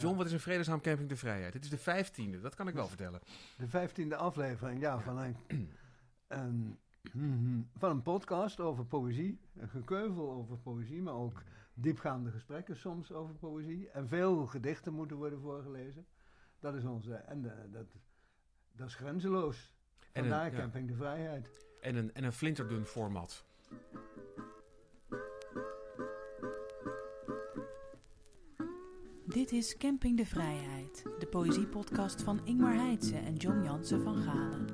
John, wat is een vredesnaam Camping de Vrijheid? Dit is de vijftiende, dat kan ik wel vertellen. De vijftiende aflevering, ja, van een, een, van een podcast over poëzie. Een gekeuvel over poëzie, maar ook diepgaande gesprekken soms over poëzie. En veel gedichten moeten worden voorgelezen. Dat is onze, en de, dat, dat is grenzeloos. En Vandaar ja. Camping de Vrijheid. En een, en een flinterdun format. Dit is Camping de Vrijheid, de poëziepodcast van Ingmar Heitse en John Jansen van Galen.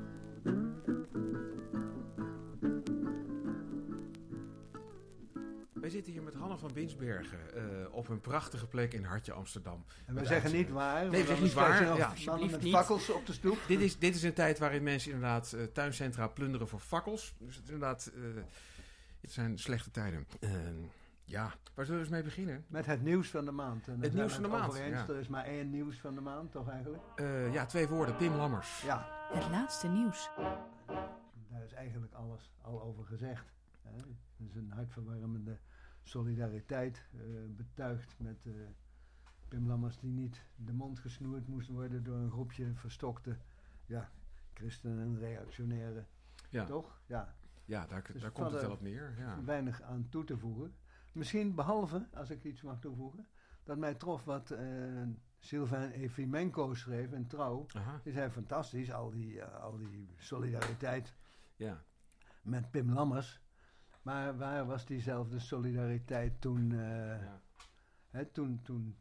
Wij zitten hier met Hanne van Binsbergen eh, op een prachtige plek in Hartje Amsterdam. En we zeggen niet waar. we want zeggen niet waar, ja, mannen met niet. fakkels op de stoep. Dit is, dit is een tijd waarin mensen inderdaad eh, tuincentra plunderen voor fakkels. Dus het is inderdaad, eh, het zijn slechte tijden. Ja, waar zullen we eens mee beginnen? Met het nieuws van de maand. En Het nieuws van de het maand, ja. Er is maar één nieuws van de maand, toch eigenlijk? Eh, ja, twee woorden. Pim Lammers. Ja, Het laatste nieuws. daar is eigenlijk alles al over gezegd. Hè. Het is een hartverwarmende solidariteit eh, betuigd met eh, Pim Lammers die niet de mond gesnoerd moest worden door een groepje verstokte ja, christenen en reactionairen. Ja, Toch? Ja, ja daar, Dus daar komt het wel op neer. Ja. weinig aan toe te voegen. Misschien behalve, als ik iets mag toevoegen, dat mij trof wat eh Sylvain Efimenko schreef in Trouw. Aha, Die zei fantastisch, al die, eh, al die solidariteit ja. met Pim Lammers. Maar waar was diezelfde solidariteit toen, ja. hè, toen, toen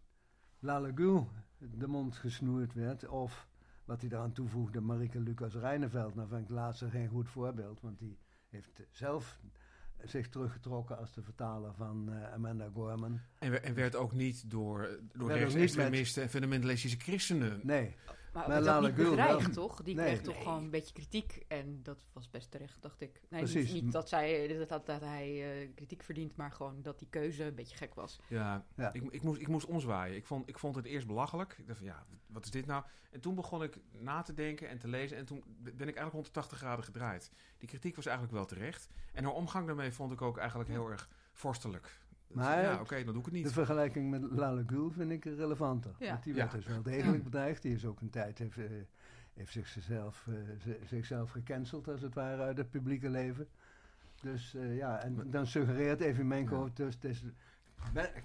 Lalegul de mond gesnoerd werd? Of wat hij daaraan toevoegde, Marike Lucas Reineveld. Nou vind ik laatste geen goed voorbeeld, want die heeft zelf zich teruggetrokken als de vertaler van eh, Amanda Gorman. En, en werd ook niet door, door rechtsextremisten en fundamentalistische christenen. Nee, Maar, Lale niet bedreigd, toch? Die Nee. kreeg toch Nee. gewoon een beetje kritiek. En dat was best terecht, dacht ik. Nee, Precies. Niet, niet dat, zij, dat, dat, dat hij eh, kritiek verdient, maar gewoon dat die keuze een beetje gek was. Ja, Ja. Ik, ik, moest, ik moest omzwaaien. Ik vond, ik vond het eerst belachelijk. Ik dacht van, ja, wat is dit nou? En toen begon ik na te denken en te lezen. En toen ben ik eigenlijk 180 graden gedraaid. Die kritiek was eigenlijk wel terecht. En haar omgang daarmee vond ik ook eigenlijk heel erg vorstelijk. Maar ja, oké, dan doe ik het de niet. vergelijking met Lalegul vind ik relevanter. Ja. Want die werd Ja. dus wel degelijk bedreigd. Die is ook een tijd, heeft, eh, heeft zichzelf, eh, zichzelf gecanceld als het ware uit het publieke leven. Dus eh, ja, en dan suggereert Evimenko, Ja. dus het is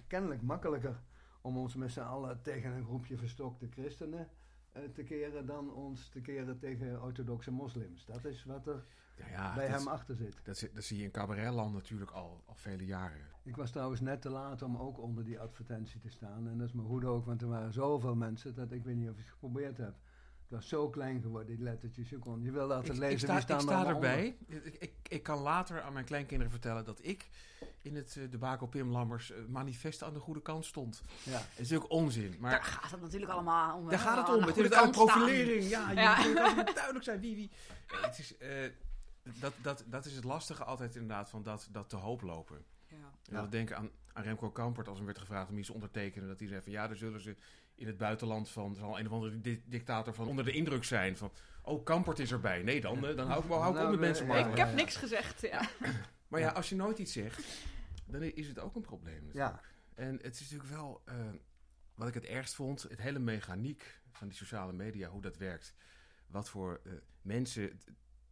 kennelijk makkelijker om ons met z'n allen tegen een groepje verstokte christenen eh, te keren dan ons te keren tegen orthodoxe moslims. Dat is wat er Ja, ja, bij dat, hem achter zit. dat, zie- dat zie je in cabaretland natuurlijk al, al vele jaren. Ik was trouwens net te laat om ook onder die advertentie te staan. En dat is me goed ook, want er waren zoveel mensen dat ik weet niet of je het geprobeerd hebt. Het was zo klein geworden, die lettertjes. Je, kon, je wilde altijd Ik, lezen ik sta, wie ik staan er sta erbij. Ik, ik, ik kan later aan mijn kleinkinderen vertellen dat ik in het uh, debakel Pim Lammers eh, manifest aan de goede kant stond. Ja. Dat is natuurlijk onzin. Maar Daar gaat het natuurlijk allemaal om. Daar gaat het aan om. Het is staan. profilering. Ja, je Ja. moet duidelijk zijn wie wie. Het is, eh, dat, dat, dat is het lastige altijd inderdaad van dat, dat te hoop lopen. Ja. Dat denken aan, aan Remco Kampert als hem werd gevraagd om iets te ondertekenen. Dat hij zei van ja, daar zullen ze in het buitenland van, zal een of andere di- dictator van onder de indruk zijn van, oh Kampert is erbij. Nee dan, eh, dan hou ik, wel- hou ik Nou, op met mensen ja, maar. Ik ja. heb niks gezegd, ja. Maar ja, als je nooit iets zegt, dan is het ook een probleem natuurlijk. Ja. En het is natuurlijk wel, eh, wat ik het ergst vond, het hele mechaniek van die sociale media, hoe dat werkt. Wat voor eh, mensen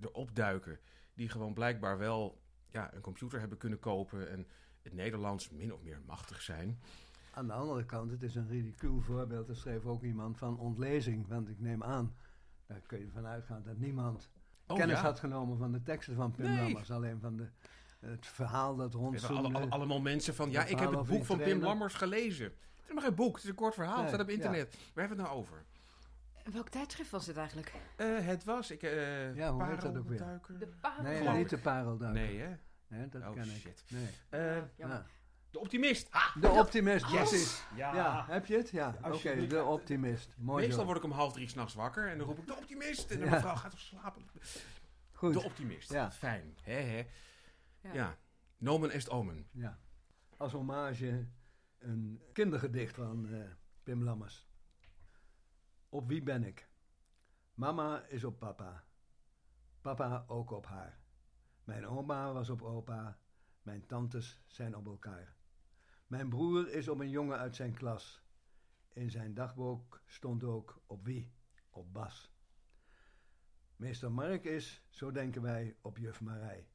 erop duiken, die gewoon blijkbaar wel ja, een computer hebben kunnen kopen en het Nederlands min of meer machtig zijn. Aan de andere kant, het is een ridicuul voorbeeld. Er schreef ook iemand van ontlezing. Want ik neem aan, daar kun je vanuit gaan dat niemand Oh, kennis ja. had genomen van de teksten van Pim Nee. Lammers. Alleen van de, het verhaal dat We hebben alle, rondzoomde. alle- allemaal mensen van, ja, Het ik heb het boek van Pim. Lammers gelezen. Het is maar geen boek, het is een kort verhaal, het Nee, staat op ja. internet. Waar hebben we het nou over? Welk tijdschrift was dit eigenlijk? Eh, het was, ik, eh Ja, hoe heet dat ook weer? Parelduiker? De Parel. Nee, niet ik. de parelduiker. Nee, hè? Nee, dat Oh, ken ik. shit. Nee. Eh. Ja. de optimist. Ah, De optimist, yes. Ja. Ja, heb je het? Ja, oké, de optimist. Mooi Meestal zo. word ik om half drie s'nachts wakker en dan roep ik de optimist. En de Ja. mevrouw gaat toch slapen. Goed, De optimist. Ja. Fijn. Hè, hè. Ja. Ja. Nomen est omen. ja. Als hommage een kindergedicht van eh, Pim Lammers. Op wie ben ik? Mama is op papa. Papa ook op haar. Mijn oma was op opa. Mijn tantes zijn op elkaar. Mijn broer is op een jongen uit zijn klas. In zijn dagboek stond ook op wie? Op Bas. Meester Mark is, zo denken wij, op juf Marij.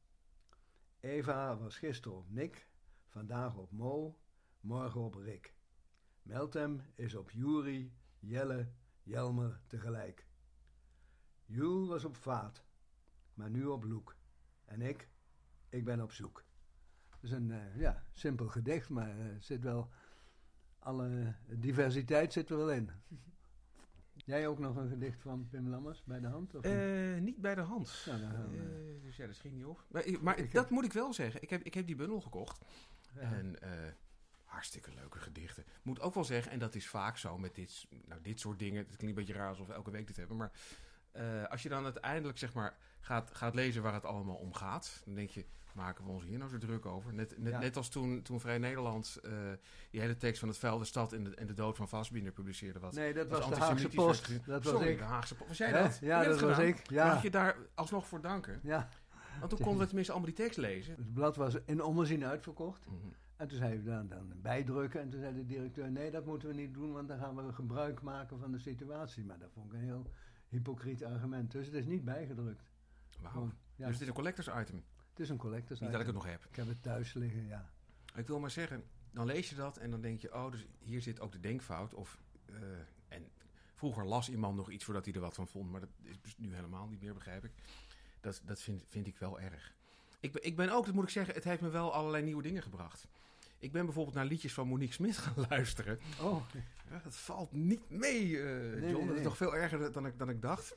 Eva was gisteren op Nick, vandaag op Mo, morgen op Rick. Meltem is op Juri, Jelle, Jelmer tegelijk. Jules was op Vaat, maar nu op Loek. En ik, ik ben op zoek. Het is een eh, ja, simpel gedicht, maar er zit wel alle diversiteit zit er wel in. Jij ook nog een gedicht van Pim Lammers bij de hand? Of niet? Eh, niet bij de hand. Dan dus ja, dat schiet niet op. Maar, maar heb- dat moet ik wel zeggen. Ik heb, ik heb die bundel gekocht. Ja. En hartstikke leuke gedichten. Moet ook wel zeggen, en dat is vaak zo met dit, nou, dit soort dingen. Het klinkt een beetje raar alsof we elke week dit hebben. Maar eh, als je dan uiteindelijk zeg maar, gaat, gaat lezen waar het allemaal om gaat. Dan denk je, maken we ons hier nou zo druk over? Net, net, Ja. net als toen, toen Vrij Nederland eh, die hele tekst van het vuil, de stad en de, en de dood van Vastbinder publiceerde. Wat, nee, dat was de Haagse werd Post. Dat was ik. de Haagse Post. Was jij dat? Ja, dat was gedaan? ik. Ja. Mag je daar alsnog voor danken? ja. Want toen konden we tenminste allemaal die tekst lezen. Het blad was in ommezien uitverkocht. Mhm. En toen zei we dan, dan bijdrukken. En toen zei de directeur, nee, dat moeten we niet doen, want dan gaan we gebruik maken van de situatie. Maar dat vond ik een heel hypocriet argument. Dus het is niet bijgedrukt. Wauw. Ja, Dus het is een collectors item. het is een collectors Niet dat ik item. het nog heb. Ik heb het thuis liggen, ja. Ik wil maar zeggen, dan lees je dat en dan denk je, oh, dus hier zit ook de denkfout. Of, eh, en vroeger las iemand nog iets voordat hij er wat van vond, maar dat is dus nu helemaal niet meer, begrijp ik. Dat, dat vind, vind ik wel erg. Ik ik ben ook, dat moet ik zeggen, het heeft me wel allerlei nieuwe dingen gebracht. Ik ben bijvoorbeeld naar liedjes van Monique Smit gaan luisteren. Oh, Ja, dat valt niet mee, eh, John. nee, Dat is nog veel erger dan ik, dan ik dacht.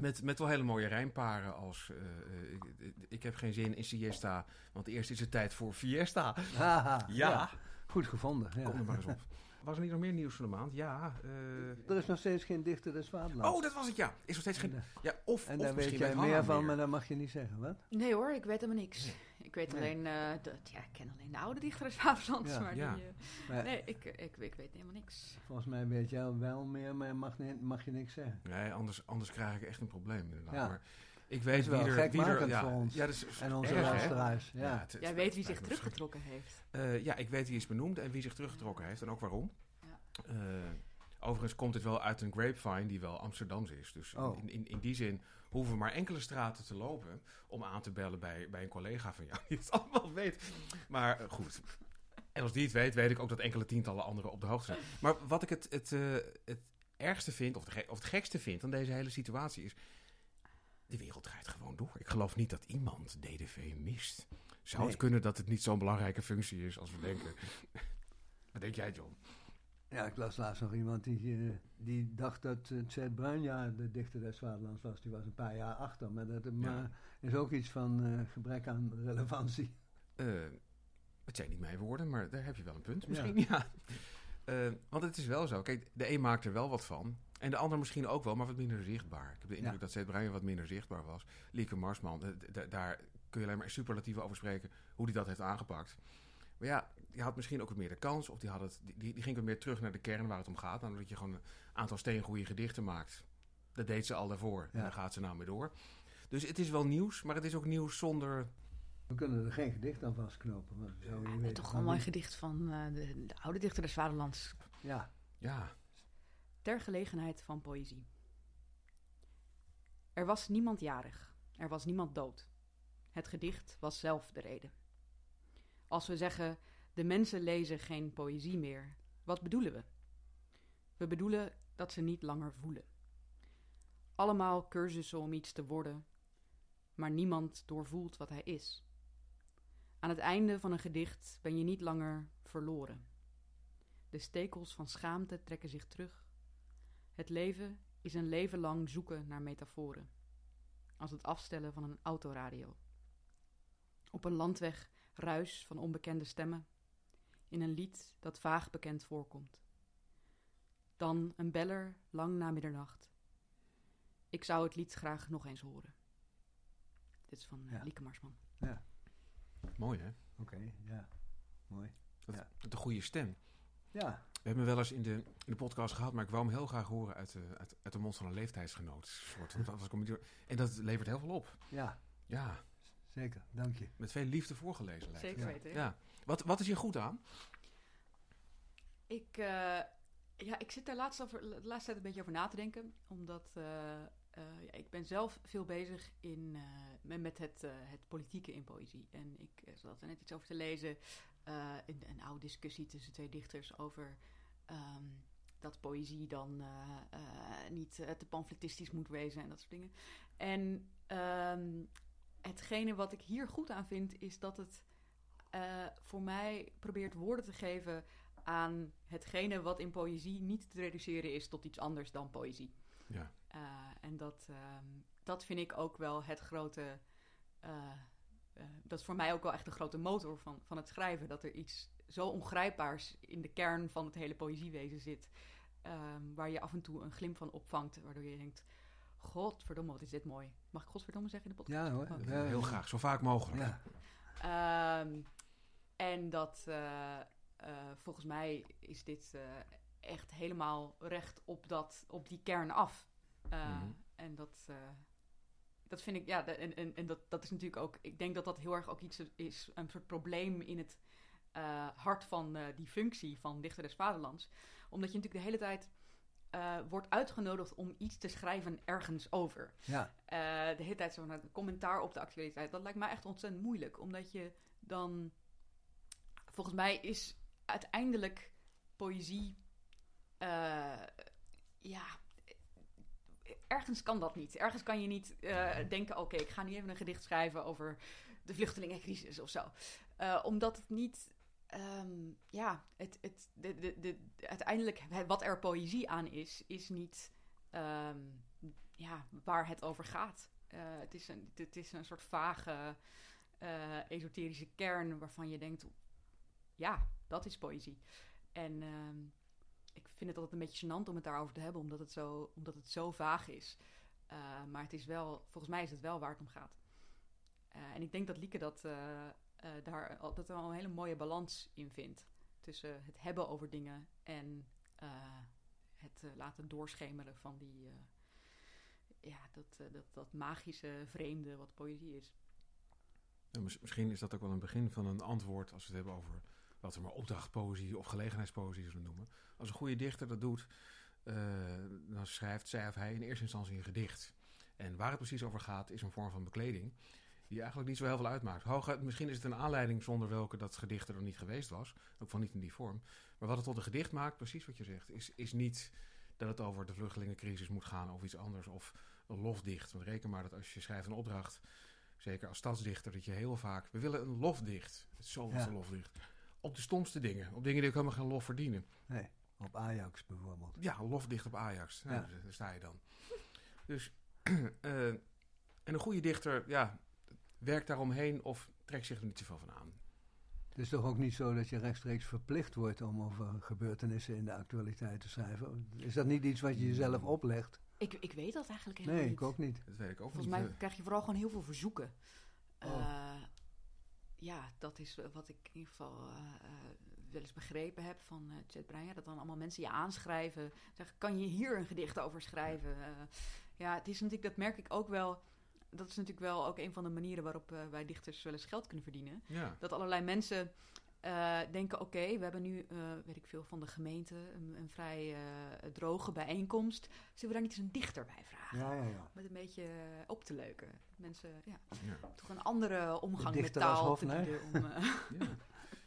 Met, met wel hele mooie rijmparen als... eh, eh, ik, ik heb geen zin in siesta, want eerst is het tijd voor fiesta. haha. Ja. Goed gevonden, ja. Kom er maar eens op. Was er niet nog meer nieuws van de maand? Ja. eh, Er is nog steeds geen dichter des vaderlands. Oh, dat was het, ja. Is nog steeds geen... En, Ja, of, en of daar weet misschien jij meer van, meer. maar dat mag je niet zeggen, wat? Nee hoor, ik weet helemaal niks. Nee. Ik weet Nee. alleen, eh, dat, ja, ik ken alleen de oude dichter uit Vaderlands, Ja. maar Ja. die, eh, Maar nee, ik, ik, ik weet helemaal niks. Volgens mij weet jij wel meer, maar mag, mag je niks zeggen. Nee, anders, anders krijg ik echt een probleem inderdaad. Ja. Maar ik weet is wel wie er... Wie er ja, voor ons. Ja, dat is En onze erg, luisteraars, ja. het- Jij het weet wie zich teruggetrokken heeft. Eh, ja, ik weet wie is benoemd en wie zich teruggetrokken heeft en ook waarom. Ja. Eh, overigens komt het wel uit een grapevine die wel Amsterdams is. Dus in- Oh. in, in, in die zin hoeven we maar enkele straten te lopen om aan te bellen bij, bij een collega van jou die het allemaal weet. Maar eh, goed. En als die het weet, weet ik ook dat enkele tientallen anderen op de hoogte zijn. Maar wat ik het, het, eh, het ergste vind, of, de of het gekste vind aan deze hele situatie is... De wereld draait gewoon door. Ik geloof niet dat iemand DDV mist. Zou Nee. het kunnen dat het niet zo'n belangrijke functie is als we denken? Wat denk jij, John? Ja, ik las laatst nog iemand die, eh, die dacht dat uh, Zed Bruinjaar de dichter des vaderlands was. Die was een paar jaar achter, maar dat Ja. eh, is ook iets van eh, gebrek aan relevantie. Eh, het zijn niet mijn woorden, maar daar heb je wel een punt misschien. Ja. Eh, want het is wel zo. Kijk, de een maakt er wel wat van. En de ander misschien ook wel, maar wat minder zichtbaar. Ik heb de indruk Ja. dat Zet Bruin wat minder zichtbaar was. Lieke Marsman, eh, daar kun je alleen maar superlatieven over spreken. Hoe die dat heeft aangepakt. Maar ja, die had misschien ook wat meer de kans. Of die, had het, die, die ging wat meer terug naar de kern waar het om gaat. Namelijk dat je gewoon een aantal steengoede gedichten maakt. Dat deed ze al daarvoor. En daar gaat ze nou mee door. Dus het is wel nieuws, maar het is ook nieuws zonder... We kunnen er geen gedicht aan vastknopen. Ja, weten toch wel een mooi gedicht van eh, de, de oude dichter des Vaderlands. Ja, Ja, Ter gelegenheid van poëzie. Er was niemand jarig, er was niemand dood. Het gedicht was zelf de reden. Als we zeggen, de mensen lezen geen poëzie meer, wat bedoelen we? We bedoelen dat ze niet langer voelen. Allemaal cursussen om iets te worden, maar niemand doorvoelt wat hij is. Aan het einde van een gedicht ben je niet langer verloren. De stekels van schaamte trekken zich terug. Het leven is een leven lang zoeken naar metaforen. Als het afstellen van een autoradio. Op een landweg ruis van onbekende stemmen. In een lied dat vaag bekend voorkomt. Dan een beller lang na middernacht. Ik zou het lied graag nog eens horen. Dit is van eh, Ja. Lieke Marsman. mooi hè? oké, ja. Mooi. Dat, Ja. dat een goede stem. Ja, We hebben hem wel eens in de, in de podcast gehad, maar ik wou hem heel graag horen uit de, uit, uit de mond van een leeftijdsgenoot. Soort, want en dat levert heel veel op. ja, Ja, zeker. Dank je. met veel liefde voorgelezen. lijkt. Zeker weten. Ja. Wat, wat is hier goed aan? Ik, eh, Ja, ik zit daar laatst over, de laatste tijd een beetje over na te denken. Omdat eh, eh, ja, ik ben zelf veel bezig in, eh, met- met het, eh, het politieke in poëzie. En ik zat er net iets over te lezen. Eh, in een oude discussie tussen twee dichters over ehm, dat poëzie dan eh, eh, niet te pamfletistisch moet wezen en dat soort dingen. En ehm, hetgene wat ik hier goed aan vind, is dat het voor mij probeert woorden te geven aan hetgene wat in poëzie niet te reduceren is tot iets anders dan poëzie. Ja. En dat, ehm, dat vind ik ook wel het grote. Eh, dat is voor mij ook wel echt de grote motor van, van het schrijven. Dat er iets zo ongrijpbaars in de kern van het hele poëziewezen zit. ehm, waar je af en toe een glimp van opvangt. Waardoor je denkt: Godverdomme, wat is dit mooi. Mag ik Godverdomme zeggen in de podcast? Ja hoor. Oh. Ja, Heel graag, zo vaak mogelijk. Ja. Ehm, en dat eh, eh, volgens mij is dit eh, echt helemaal recht op, dat, op die kern af. Eh, Mhm. En dat, eh, dat vind ik, ja, en, en, en dat, dat is natuurlijk ook, ik denk dat dat heel erg ook iets is, een soort probleem in het eh, hart van eh, die functie van Dichter des Vaderlands. Omdat je natuurlijk de hele tijd eh, wordt uitgenodigd om iets te schrijven ergens over ja. de hele tijd zo'n commentaar op de actualiteit. Dat lijkt mij echt ontzettend moeilijk. Omdat je dan... Volgens mij is uiteindelijk poëzie... ja... Ergens kan dat niet. Ergens kan je niet eh, denken... Oké, ik ga nu even een gedicht schrijven over de vluchtelingencrisis of zo. Eh, omdat het niet... ehm, ja, het, het, de, de, de, uiteindelijk wat er poëzie aan is, is niet... ehm, ja, waar het over gaat. Eh, het, is een, het is een soort vage, esoterische kern waarvan je denkt, ja, dat is poëzie. En ehm, ik vind het altijd een beetje gênant om het daarover te hebben, omdat het zo, omdat het zo vaag is. Eh, maar het is wel, volgens mij is het wel waar het om gaat. Eh, en ik denk dat Lieke dat, eh, daar altijd wel een hele mooie balans in vindt. Tussen het hebben over dingen en het laten doorschemeren van die, ja, dat, dat, dat magische vreemde wat poëzie is. Mis- misschien is dat ook wel een begin van een antwoord als we het hebben over wat we maar opdrachtpoëzie of gelegenheidspoëzie zullen noemen. Als een goede dichter dat doet, eh, dan schrijft zij of hij in eerste instantie een gedicht. En waar het precies over gaat, is een vorm van bekleding die eigenlijk niet zo heel veel uitmaakt. Hooguit, misschien is het een aanleiding zonder welke dat gedicht er nog niet geweest was, ook van niet in die vorm. Maar wat het tot een gedicht maakt, precies wat je zegt, is, is niet dat het over de vluchtelingencrisis moet gaan of iets anders of een lofdicht. Want reken maar dat als je schrijft een opdracht, zeker als stadsdichter, dat je heel vaak... We willen een lofdicht. Het is zoveelste Ja. lofdicht. Op de stomste dingen. Op dingen die ook helemaal geen lof verdienen. Nee, op Ajax bijvoorbeeld. Ja, een lofdicht op Ajax. Nou, Ja. daar- Daar sta je dan. Dus, eh, en een goede dichter, ja, werkt daaromheen of trekt zich er niet zoveel van aan. Het is toch ook niet zo dat je rechtstreeks verplicht wordt om over gebeurtenissen in de actualiteit te schrijven? Is dat niet iets wat je jezelf oplegt? Ik, ik weet dat eigenlijk helemaal Nee, niet. ik ook niet. Dat weet ik ook Volgens niet. mij krijg je vooral gewoon heel veel verzoeken. Oh. Eh, ja, dat is wat ik in ieder geval eh, eh, wel eens begrepen heb van eh Chet Breyer. Dat dan allemaal mensen je aanschrijven. Zeggen, kan je hier een gedicht over schrijven? Ja, het is natuurlijk, dat merk ik ook wel. Dat is natuurlijk wel ook een van de manieren waarop wij dichters wel eens geld kunnen verdienen. Ja, Dat allerlei mensen eh, denken: oké, we hebben nu, eh, weet ik veel, van de gemeente een, een vrij eh, droge bijeenkomst. Zullen we daar niet eens een dichter bij vragen? Ja, ja, ja. Met een beetje op te leuken. Mensen, ja, ja, toch een andere omgang met dichter als taal te bieden. Om, eh, ja.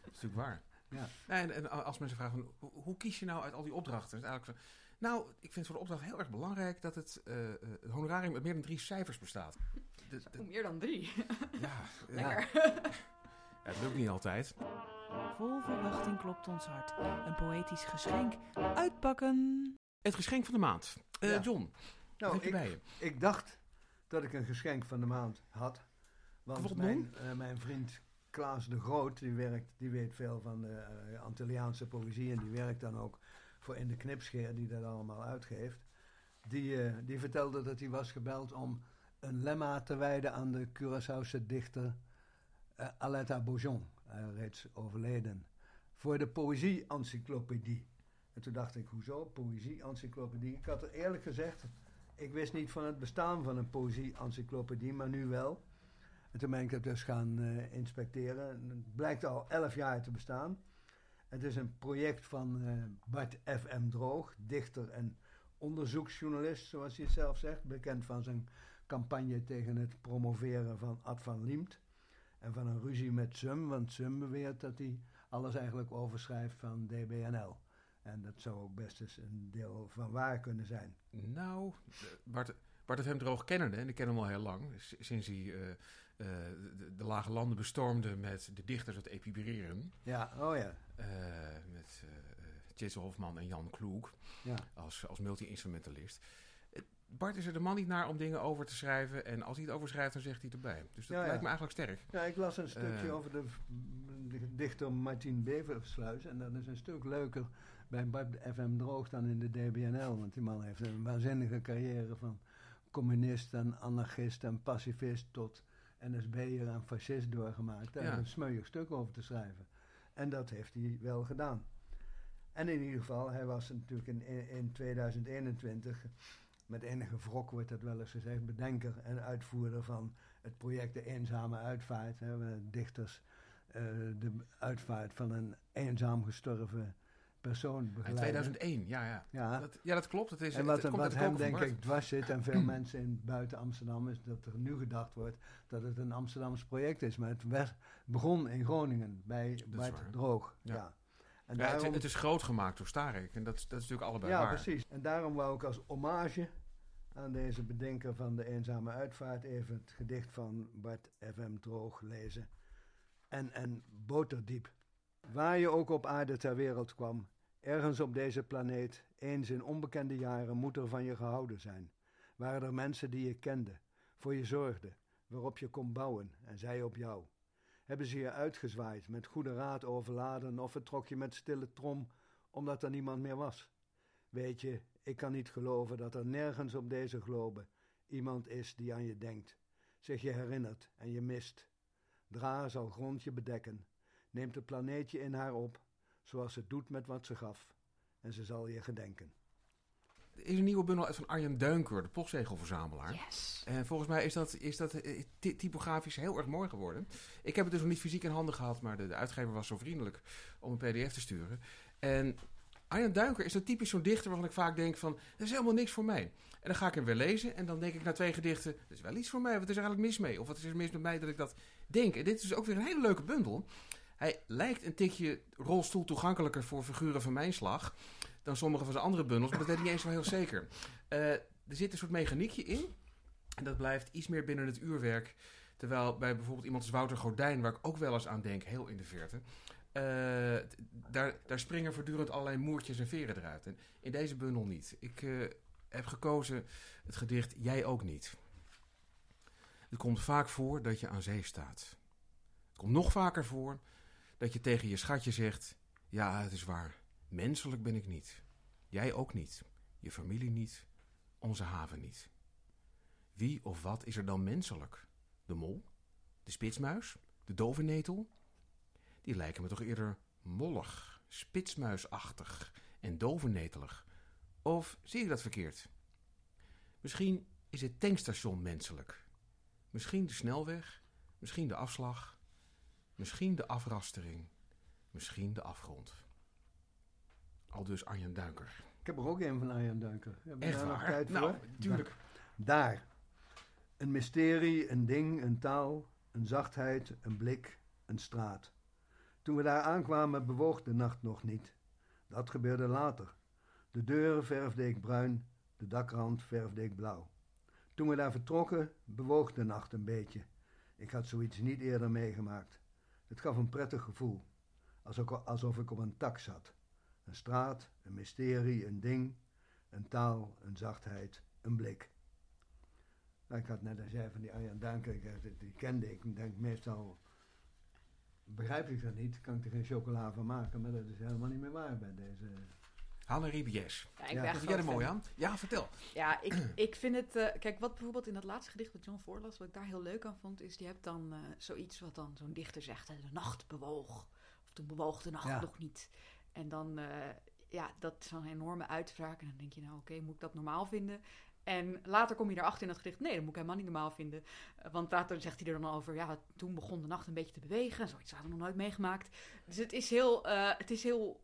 Dat is natuurlijk waar. Ja. En, en als mensen vragen, van, hoe, kies je nou uit al die opdrachten? Is eigenlijk zo, nou, ik vind voor de opdracht heel erg belangrijk dat het, eh, eh, het honorarium uit meer dan drie cijfers bestaat. De- meer dan drie. ja, ja, Lekker. het lukt niet altijd. Vol verwachting klopt ons hart. Een poëtisch geschenk. Uitpakken. Het geschenk van de maand. Eh, Ja. John, Nou, heb je ik, bij je? ik dacht dat ik een geschenk van de maand had. Want mijn, eh, mijn vriend Klaas de Groot, die, werkt, die weet veel van de eh, Antilliaanse poëzie. En die werkt dan ook voor In de Knipscheer, die dat allemaal uitgeeft. Die, eh, die vertelde dat hij was gebeld om een lemma te wijden aan de Curaçaose dichter eh, Aletta Beaujon, reeds overleden. Voor de poëzie-encyclopedie. En toen dacht ik, hoezo? Poëzie-encyclopedie? Ik had er eerlijk gezegd, ik wist niet van het bestaan van een poëzie-encyclopedie, maar nu wel. En toen ben ik het dus gaan eh, inspecteren. En Het blijkt al elf jaar te bestaan. Het is een project van eh, Bart F.M. Droog, dichter en onderzoeksjournalist, zoals hij het zelf zegt. Bekend van zijn campagne tegen het promoveren van Ad van Liemt. En van een ruzie met Sum, want Sum beweert dat hij alles eigenlijk overschrijft van DBNL. En dat zou ook best eens een deel van waar kunnen zijn. Nou, Bart, Bart hem droog kennende, en ik ken hem al heel lang, sinds hij eh, eh, de, de lage landen bestormde met de dichters uit Epibreren. Ja, oh ja. eh, met eh Tjitse Hofman en Jan Kloek ja. als, als multi-instrumentalist. Bart is er de man niet naar om dingen over te schrijven. En als hij het overschrijft, dan zegt hij erbij. Dus dat Ja, ja. lijkt me eigenlijk sterk. Ja, ik las een stukje Eh. over de, de dichter Martin Beversluis. En dat is een stuk leuker bij Bart FM Droog dan in de DBNL. Want die man heeft een waanzinnige carrière van communist en anarchist en pacifist tot NSB'er en fascist doorgemaakt. Daar Ja. een smeuig stuk over te schrijven. En dat heeft hij wel gedaan. En in ieder geval, hij was natuurlijk in, in 2021, met enige wrok wordt dat wel eens gezegd, bedenker en uitvoerder van het project De Eenzame Uitvaart. Hè, waar dichters eh, de uitvaart van een eenzaam gestorven persoon In begeleiden. 2001, ja, ja. Ja. Dat, ja, dat klopt. Het is, En wat, het, wat hem denk ik dwars zit en veel mensen in buiten Amsterdam is dat er nu gedacht wordt dat het een Amsterdams project is. Maar het werd, begon in Groningen bij Bart. Droog. Ja. Ja. Ja, daarom, het is groot gemaakt door Starek. En dat, is- dat is natuurlijk allebei ja, waar. precies. En daarom wou ik als hommage aan deze bedenker van de eenzame uitvaart even het gedicht van Bart F.M. Droog lezen. En, en Boterdiep. Waar je ook op aarde ter wereld kwam, ergens op deze planeet, eens in onbekende jaren, moet er van je gehouden zijn. Waren er mensen die je kende, voor je zorgden, waarop je kon bouwen en zij op jou. Hebben ze je uitgezwaaid, met goede raad overladen, of vertrok je met stille trom, omdat er niemand meer was? Weet je, ik kan niet geloven dat er nergens op deze globe iemand is die aan je denkt, zich je herinnert en je mist. Dra zal grond je bedekken, neemt het planeetje in haar op, zoals ze doet met wat ze gaf, en ze zal je gedenken. Er is een nieuwe bundel uit van Arjen Duinker, de postzegelverzamelaar. Yes. En volgens mij is dat, is dat eh, ty- typografisch heel erg mooi geworden. Ik heb het dus nog niet fysiek in handen gehad, maar de, de uitgever was zo vriendelijk om een pdf te sturen. En Arjen Duinker is dat typisch zo'n dichter waarvan ik vaak denk van, dat is helemaal niks voor mij. En dan ga ik hem weer lezen en dan denk ik na twee gedichten, dat is wel iets voor mij, wat is er eigenlijk mis mee? Of wat is er mis met mij dat ik dat denk? En dit is dus ook weer een hele leuke bundel. Hij lijkt een tikje rolstoel toegankelijker voor figuren van mijn slag dan sommige van zijn andere bundels, maar dat weet ik niet eens wel heel zeker. Eh, er zit een soort mechaniekje in. En dat blijft iets meer binnen het uurwerk. Terwijl bij bijvoorbeeld iemand als Wouter Gordijn, waar ik ook wel eens aan denk, heel in de verte. Eh, daar, daar springen voortdurend allerlei moertjes en veren eruit. En in deze bundel niet. Ik eh, heb gekozen het gedicht Jij ook niet. Het komt vaak voor dat je aan zee staat. Het komt nog vaker voor dat je tegen je schatje zegt: Ja, het is waar. Menselijk ben ik niet. Jij ook niet. Je familie niet. Onze haven niet. Wie of wat is er dan menselijk? De mol? De spitsmuis? De dovennetel? Die lijken me toch eerder mollig, spitsmuisachtig en dovennetelig. Of zie ik dat verkeerd? Misschien is het tankstation menselijk. Misschien de snelweg, misschien de afslag, misschien de afrastering, misschien de afgrond. Al dus Arjen Duinker. Ik heb er ook een van Arjen Duinker. Heb Echt daar nog waar? tijd Nou, voor? tuurlijk. Daar. Een mysterie, een ding, een taal, een zachtheid, een blik, een straat. Toen we daar aankwamen bewoog de nacht nog niet. Dat gebeurde later. De deuren verfde ik bruin, de dakrand verfde ik blauw. Toen we daar vertrokken bewoog de nacht een beetje. Ik had zoiets niet eerder meegemaakt. Het gaf een prettig gevoel, alsof, ik op een tak zat. Een straat, een mysterie, een ding, een taal, een zachtheid, een blik. Nou, ik had net al zei van die Arjan Duinker, die kende ik. Ik denk meestal, begrijp ik dat niet, kan ik er geen chocola van maken, maar dat is helemaal niet meer waar bij deze. Hanne Ribies. Ja, ik vind jij er mooi aan? Ja, vertel. Ja, ik, ik vind het... eh, kijk, wat bijvoorbeeld in dat laatste gedicht wat John voorlas... wat ik daar heel leuk aan vond... is je hebt dan eh, zoiets wat dan zo'n dichter zegt... hè, de nacht bewoog. Of toen bewoog de nacht Ja. nog niet. En dan... eh, ja, dat is dan een enorme uitspraak. En dan denk je, nou oké, moet ik dat normaal vinden? En later kom je erachter in dat gedicht, nee, dat moet ik helemaal niet normaal vinden. Uh, want later zegt hij er dan over, ja, toen begon de nacht een beetje te bewegen. Zoiets hadden we nog nooit meegemaakt. Dus het is heel, uh, het is heel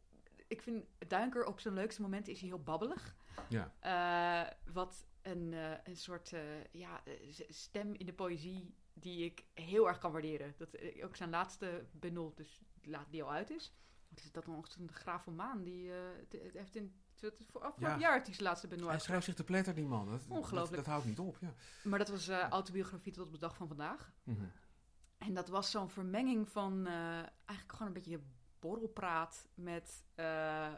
ik vind Duinker op zijn leukste momenten is hij heel babbelig. Ja. Uh, wat een, uh, een soort uh, ja, stem in de poëzie die ik heel erg kan waarderen. Dat, ook zijn laatste bundel, dus laat die al uit is. Wat is dat nog? Een Graaf van Maan. Die heeft in voor afgelopen ja. jaar die zijn laatste Hij schrijft zich te pletter, die man. Dat, Ongelooflijk. Dat, dat, houdt niet op, ja. Maar dat was autobiografie tot op de dag van vandaag. Mm -hmm. En dat was zo'n vermenging van eigenlijk gewoon een beetje borrelpraat met uh,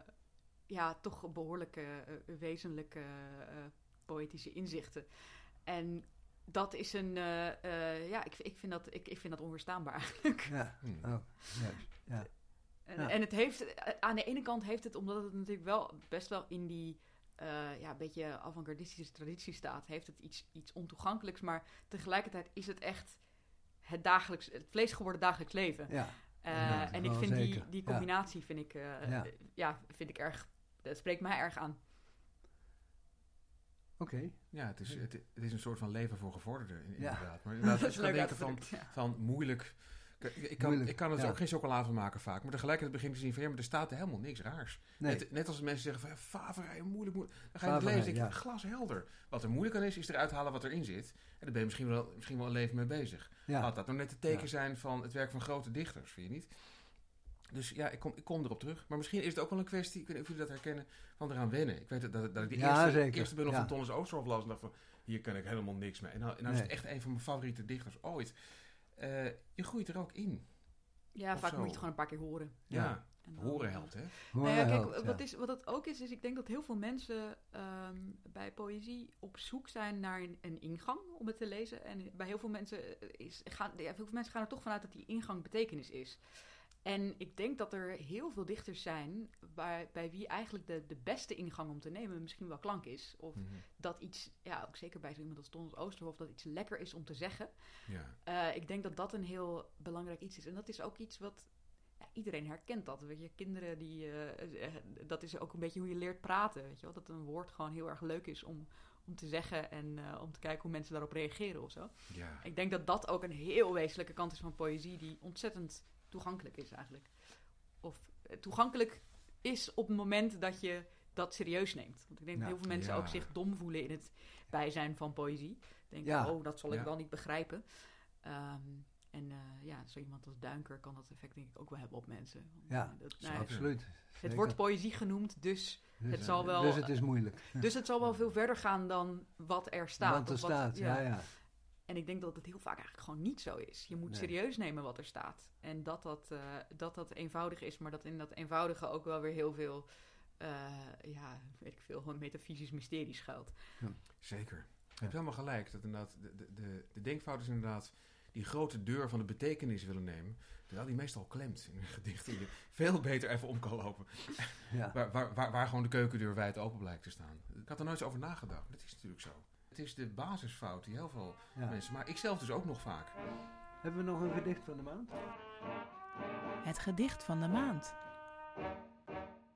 ja, toch behoorlijke uh, wezenlijke uh, poëtische inzichten. En dat is een, ja, ik, ik, vind dat, ik, ik vind dat onweerstaanbaar eigenlijk. Ja, Hmm. oh, juist. Ja. En, Ja. en het heeft, aan de ene kant heeft het, omdat het natuurlijk wel best wel in die ja, een beetje avant-gardistische traditie staat, heeft het iets, iets ontoegankelijks, maar tegelijkertijd is het echt het, dagelijks, het vlees geworden dagelijks leven. ja. Uh, Ja, en ik vind die, zeker. die Ja. combinatie vind ik, uh, Ja. ja. vind ik erg, dat spreekt mij erg aan. Oké. Ja, het is, het, het is een soort van leven voor gevorderden, in- Ja. inderdaad. Maar inderdaad, als je gaat denken van, ja. van moeilijk... Ik, kan, Moeilijk, ik kan er ja. ook geen chocolade van maken vaak. Maar tegelijkertijd begin ik te zien van... Ja, maar er staat helemaal niks raars. Nee. Net, net als mensen zeggen van... Ja, faverij, moeilijk, moeilijk. Dan ga je het lezen ja. Glashelder. Wat er moeilijk aan is, is eruit halen wat erin zit. En daar ben je misschien wel, misschien wel een leven mee bezig. ja. Laat dat nou net het teken zijn van het werk van grote dichters, vind je niet? Dus ja, ik kom, ik kom erop terug. Maar misschien is het ook wel een kwestie, ik weet niet of jullie dat herkennen, van eraan wennen. Ik weet dat, dat, dat ik de eerste, zeker. eerste bundel van Tonnes Oosterhof las en dacht van, hier kan ik helemaal niks mee. En nou, en nou is het echt een van mijn favoriete dichters ooit. Eh, je groeit er ook in. Ja, Of vaak zo. moet je het gewoon een paar keer horen. Ja, dan- horen helpt, hè? Nou ja, kijk, helpt, ja. wat, is, wat het ook is, is ik denk dat heel veel mensen ehm, bij poëzie op zoek zijn naar een, een ingang om het te lezen. En bij heel veel mensen is, gaan, ja, heel veel mensen gaan er toch vanuit dat die ingang betekenis is. En ik denk dat er heel veel dichters zijn waar, bij wie eigenlijk de, de beste ingang om te nemen misschien wel klank is. Of Mhm. dat iets, ja, ook zeker bij zo iemand als Thomas Oosterhof, dat iets lekker is om te zeggen. Ja. Eh, ik denk dat dat een heel belangrijk iets is. En dat is ook iets wat ja, iedereen herkent. Dat weet je, kinderen die, eh, eh, dat is ook een beetje hoe je leert praten. Weet je wel? Dat een woord gewoon heel erg leuk is om, om te zeggen en om te kijken hoe mensen daarop reageren of zo. ja. Ik denk dat dat ook een heel wezenlijke kant is van poëzie, die ontzettend toegankelijk is eigenlijk. Of eh, toegankelijk is op het moment dat je dat serieus neemt. Want ik denk Ja. dat heel veel mensen Ja. ook zich dom voelen in het bijzijn van poëzie. Denken, Ja. oh, dat zal ik Ja. wel niet begrijpen. Ehm, en eh, ja, zo iemand als Duinker kan dat effect denk ik ook wel hebben op mensen. Want, Ja, eh, dat, nou. Absoluut. het wordt poëzie genoemd, dus, Dus, het zal wel- Dus het is moeilijk. dus het zal wel veel verder gaan dan wat er staat. Want er wat- staat, ja, ja. En ik denk dat het heel vaak eigenlijk gewoon niet zo is. Je moet Nee. serieus nemen wat er staat. En dat dat, eh, dat dat eenvoudig is, maar dat in dat eenvoudige ook wel weer heel veel, eh, ja, weet ik veel, gewoon metafysisch mysterie schuilt. Zeker. Je hebt helemaal gelijk. Dat inderdaad, de, de, de, de denkfout is inderdaad die grote deur van de betekenis willen nemen. Terwijl die meestal klemt in een gedicht. Die je veel beter even om kan lopen. ja. Waar, waar, waar, waar gewoon de keukendeur wijd open blijkt te staan. Ik had er nooit eens over nagedacht. maar Dat is natuurlijk zo. Het is de basisfout die heel veel ja. mensen... Maar ik zelf dus ook nog vaak. Hebben we nog een gedicht van de maand? Het gedicht van de maand.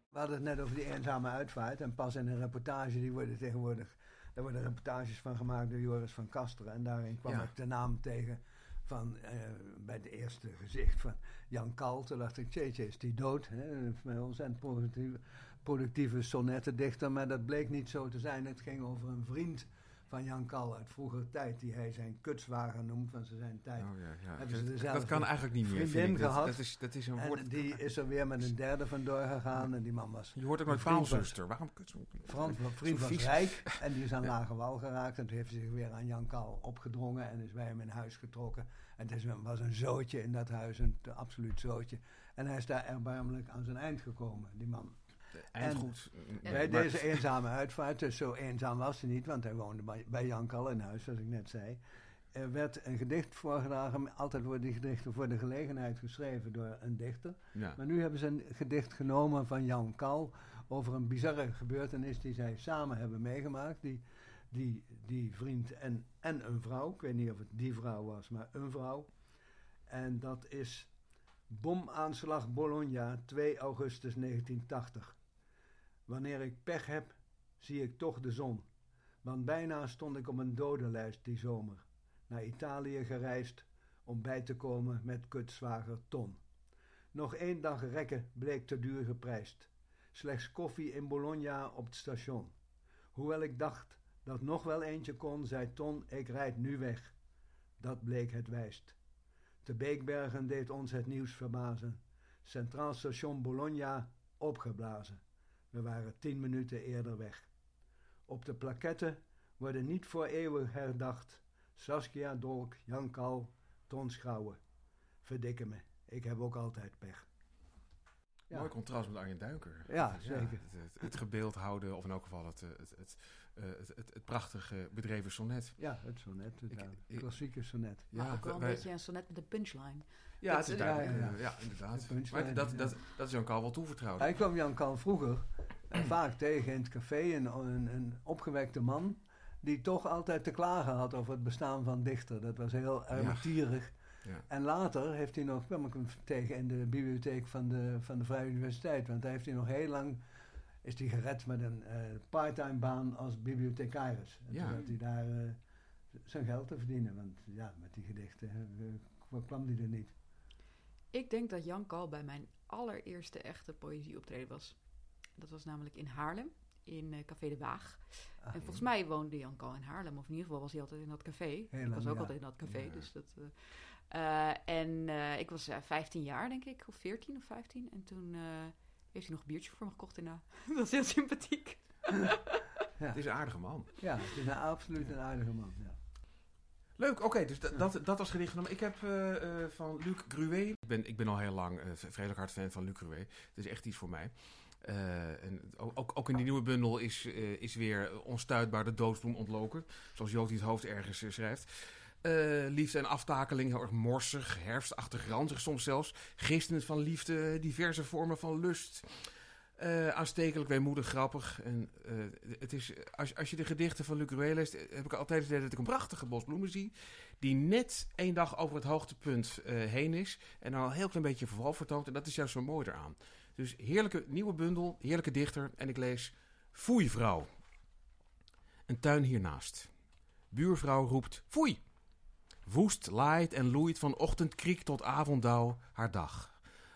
We hadden het net over die eenzame uitvaart. En pas in een reportage, die worden tegenwoordig... Daar worden reportages van gemaakt door Joris van Kasteren. En daarin kwam Ja. ik de naam tegen van... eh, bij het eerste gezicht van Jan Kal. Toen dacht ik, tjeetje, is die dood? Hè? Met ons en productieve, productieve sonnettendichter. Maar dat bleek niet zo te zijn. Het ging over een vriend van Jan Kal uit vroegere tijd... die hij zijn kutswagen noemt van zijn tijd. Oh, ja, ja. Hebben ze Dat- kan eigenlijk niet meer, vriendin gehad? dat, is, dat is een woord... En die is er weer met een derde vandoor gegaan. En die man was Je hoort ook nooit was- paalzuster. Waarom kuts? Frans, mijn vriend was vies. rijk en die is aan lage wal geraakt. En toen heeft hij zich weer aan Jan Kal opgedrongen en is bij hem in huis getrokken. En het is, was een zootje in dat huis, een absoluut zootje. En hij is daar erbarmelijk aan zijn eind gekomen, die man. Eindgoed. En- bij maar- deze eenzame uitvaart, dus zo eenzaam was hij niet, want hij woonde bij, bij Jan Kal in huis, zoals ik net zei. Er werd een gedicht voorgedragen, altijd worden die gedichten voor de gelegenheid geschreven door een dichter. Ja. Maar nu hebben ze een gedicht genomen van Jan Kal over een bizarre gebeurtenis die zij samen hebben meegemaakt. Die, die, die vriend en, en een vrouw, ik weet niet of het die vrouw was, maar een vrouw. En dat is bomaanslag Bologna, 2 augustus 1980. Wanneer ik pech heb, zie ik toch de zon. Want bijna stond ik op een dodenlijst die zomer. Naar Italië gereisd om bij te komen met kutzwager Ton. Nog één dag rekken bleek te duur geprijsd. Slechts koffie in Bologna op het station. Hoewel ik dacht dat nog wel eentje kon, zei Ton, ik rijd nu weg. Dat bleek het wijst. Te Beekbergen deed ons het nieuws verbazen. Centraal station Bologna opgeblazen. We waren tien minuten eerder weg. Op de plaketten worden niet voor eeuwig herdacht. Saskia Dolk, Jan Kal, Ton Schouwen. Verdikke me, ik heb ook altijd pech. Ja. Mooi contrast met Arjen Duinker. Ja, zeker. Het, het, het gebeeld houden, of in elk geval het, het, het, eh, het, het, het prachtige bedreven sonnet. Ja, het sonnet, het Ik- ja, ik- klassieke sonnet. Maar Ja, ook wel een wij- beetje een sonnet met een punchline. Ja, het is Ja, duidelijk. ja, Ja, ja. inderdaad. Maar dat, dat, dat is Jan Kal wel toevertrouwd. Hij kwam Jan Kal vroeger eh, vaak tegen in het café, een, een, een opgewekte man, die toch altijd te klagen had over het bestaan van dichter. Dat was heel ermetierig. Ja. En later heeft hij nog, kwam ik hem tegen in de bibliotheek van de, van de Vrije Universiteit, want daar heeft hij nog heel lang, is hij gered met een eh parttime baan als bibliothecaris. En Ja. toen had hij daar eh, zijn geld te verdienen, want ja, met die gedichten kwam hij er niet. Ik denk dat Jan Kal bij mijn allereerste echte poëzieoptreden was. Dat was namelijk in Haarlem, in eh, Café de Waag. Ah, en volgens mij woonde Jan Kal in Haarlem, of in ieder geval was hij altijd in dat café. ik lang, was ook ja. altijd in dat café, Ja. dus dat... eh, eh, en eh, ik was eh, 15 jaar, denk ik, of 14 of 15. En toen eh, heeft hij nog een biertje voor me gekocht daarna. dat is heel sympathiek. Het is een aardige man. Ja, het is een, absoluut een aardige man. Leuk, oké, dus dat, dat, dat was gedicht genomen. Ik heb eh, eh, van Luc Gruet. Ik ben, ik ben al heel lang eh, vreselijk hard fan van Luc Gruet. Het is echt iets voor mij. Eh, en ook, ook, in die nieuwe bundel is, eh, is weer onstuitbaar de doodsbloem ontloken. Zoals Jood het hoofd ergens schrijft. Eh, liefde en aftakeling, heel erg morsig, herfstachtig, ranzig soms zelfs. Gistend van liefde, diverse vormen van lust. Eh, aanstekelijk, weemoedig, grappig. En, eh, het is, als, als je de gedichten van Luc Rouet leest, eh, heb ik altijd het dat ik een prachtige bos bloemen zie. Die net één dag over het hoogtepunt heen is. En dan al een heel klein beetje verval vertoont. En dat is juist zo mooi eraan. Dus heerlijke nieuwe bundel, heerlijke dichter. En ik lees Foeivrouw. Een tuin hiernaast. Buurvrouw roept Foei. Woest laait en loeit van ochtendkriek tot avonddauw haar dag.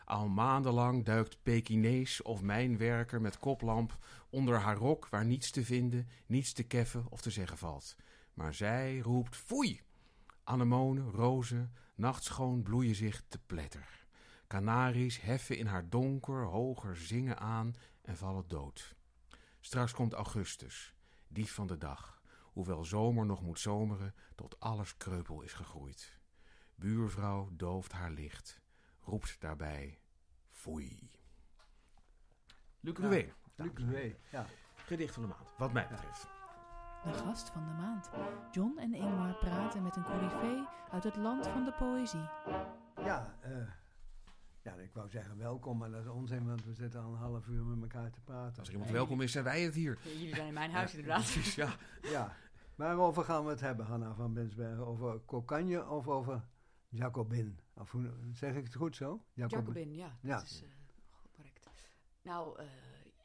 Al maandenlang duikt Pekinees of mijnwerker met koplamp onder haar rok waar niets te vinden, niets te keffen of te zeggen valt. Maar zij roept foei. Anemonen, rozen, nachtschoon bloeien zich te pletter. Kanaries heffen in haar donker hoger zingen aan en vallen dood. Straks komt augustus, dief van de dag, hoewel zomer nog moet zomeren tot alles kreupel is gegroeid. Buurvrouw dooft haar licht, roept daarbij foei. Luc Ja. Rouet, Luc ja. gedicht van de maand, wat mij betreft. De gast van de maand. John en Ingmar praten met een coryfee uit het land van de poëzie. Ja, eh, ja, ik wou zeggen welkom, maar dat is onzin, want we zitten al een half uur met elkaar te praten. Als er iemand welkom is, zijn wij het hier. Jullie zijn in mijn huis inderdaad. Precies, ja. Ja, waarover gaan we het hebben, Hanna van Binsbergen? Over Cocagne of over Jacobin? Of hoe, zeg ik het goed zo? Jacobin, ja. Dat Ja. is eh, correct. Nou, eh,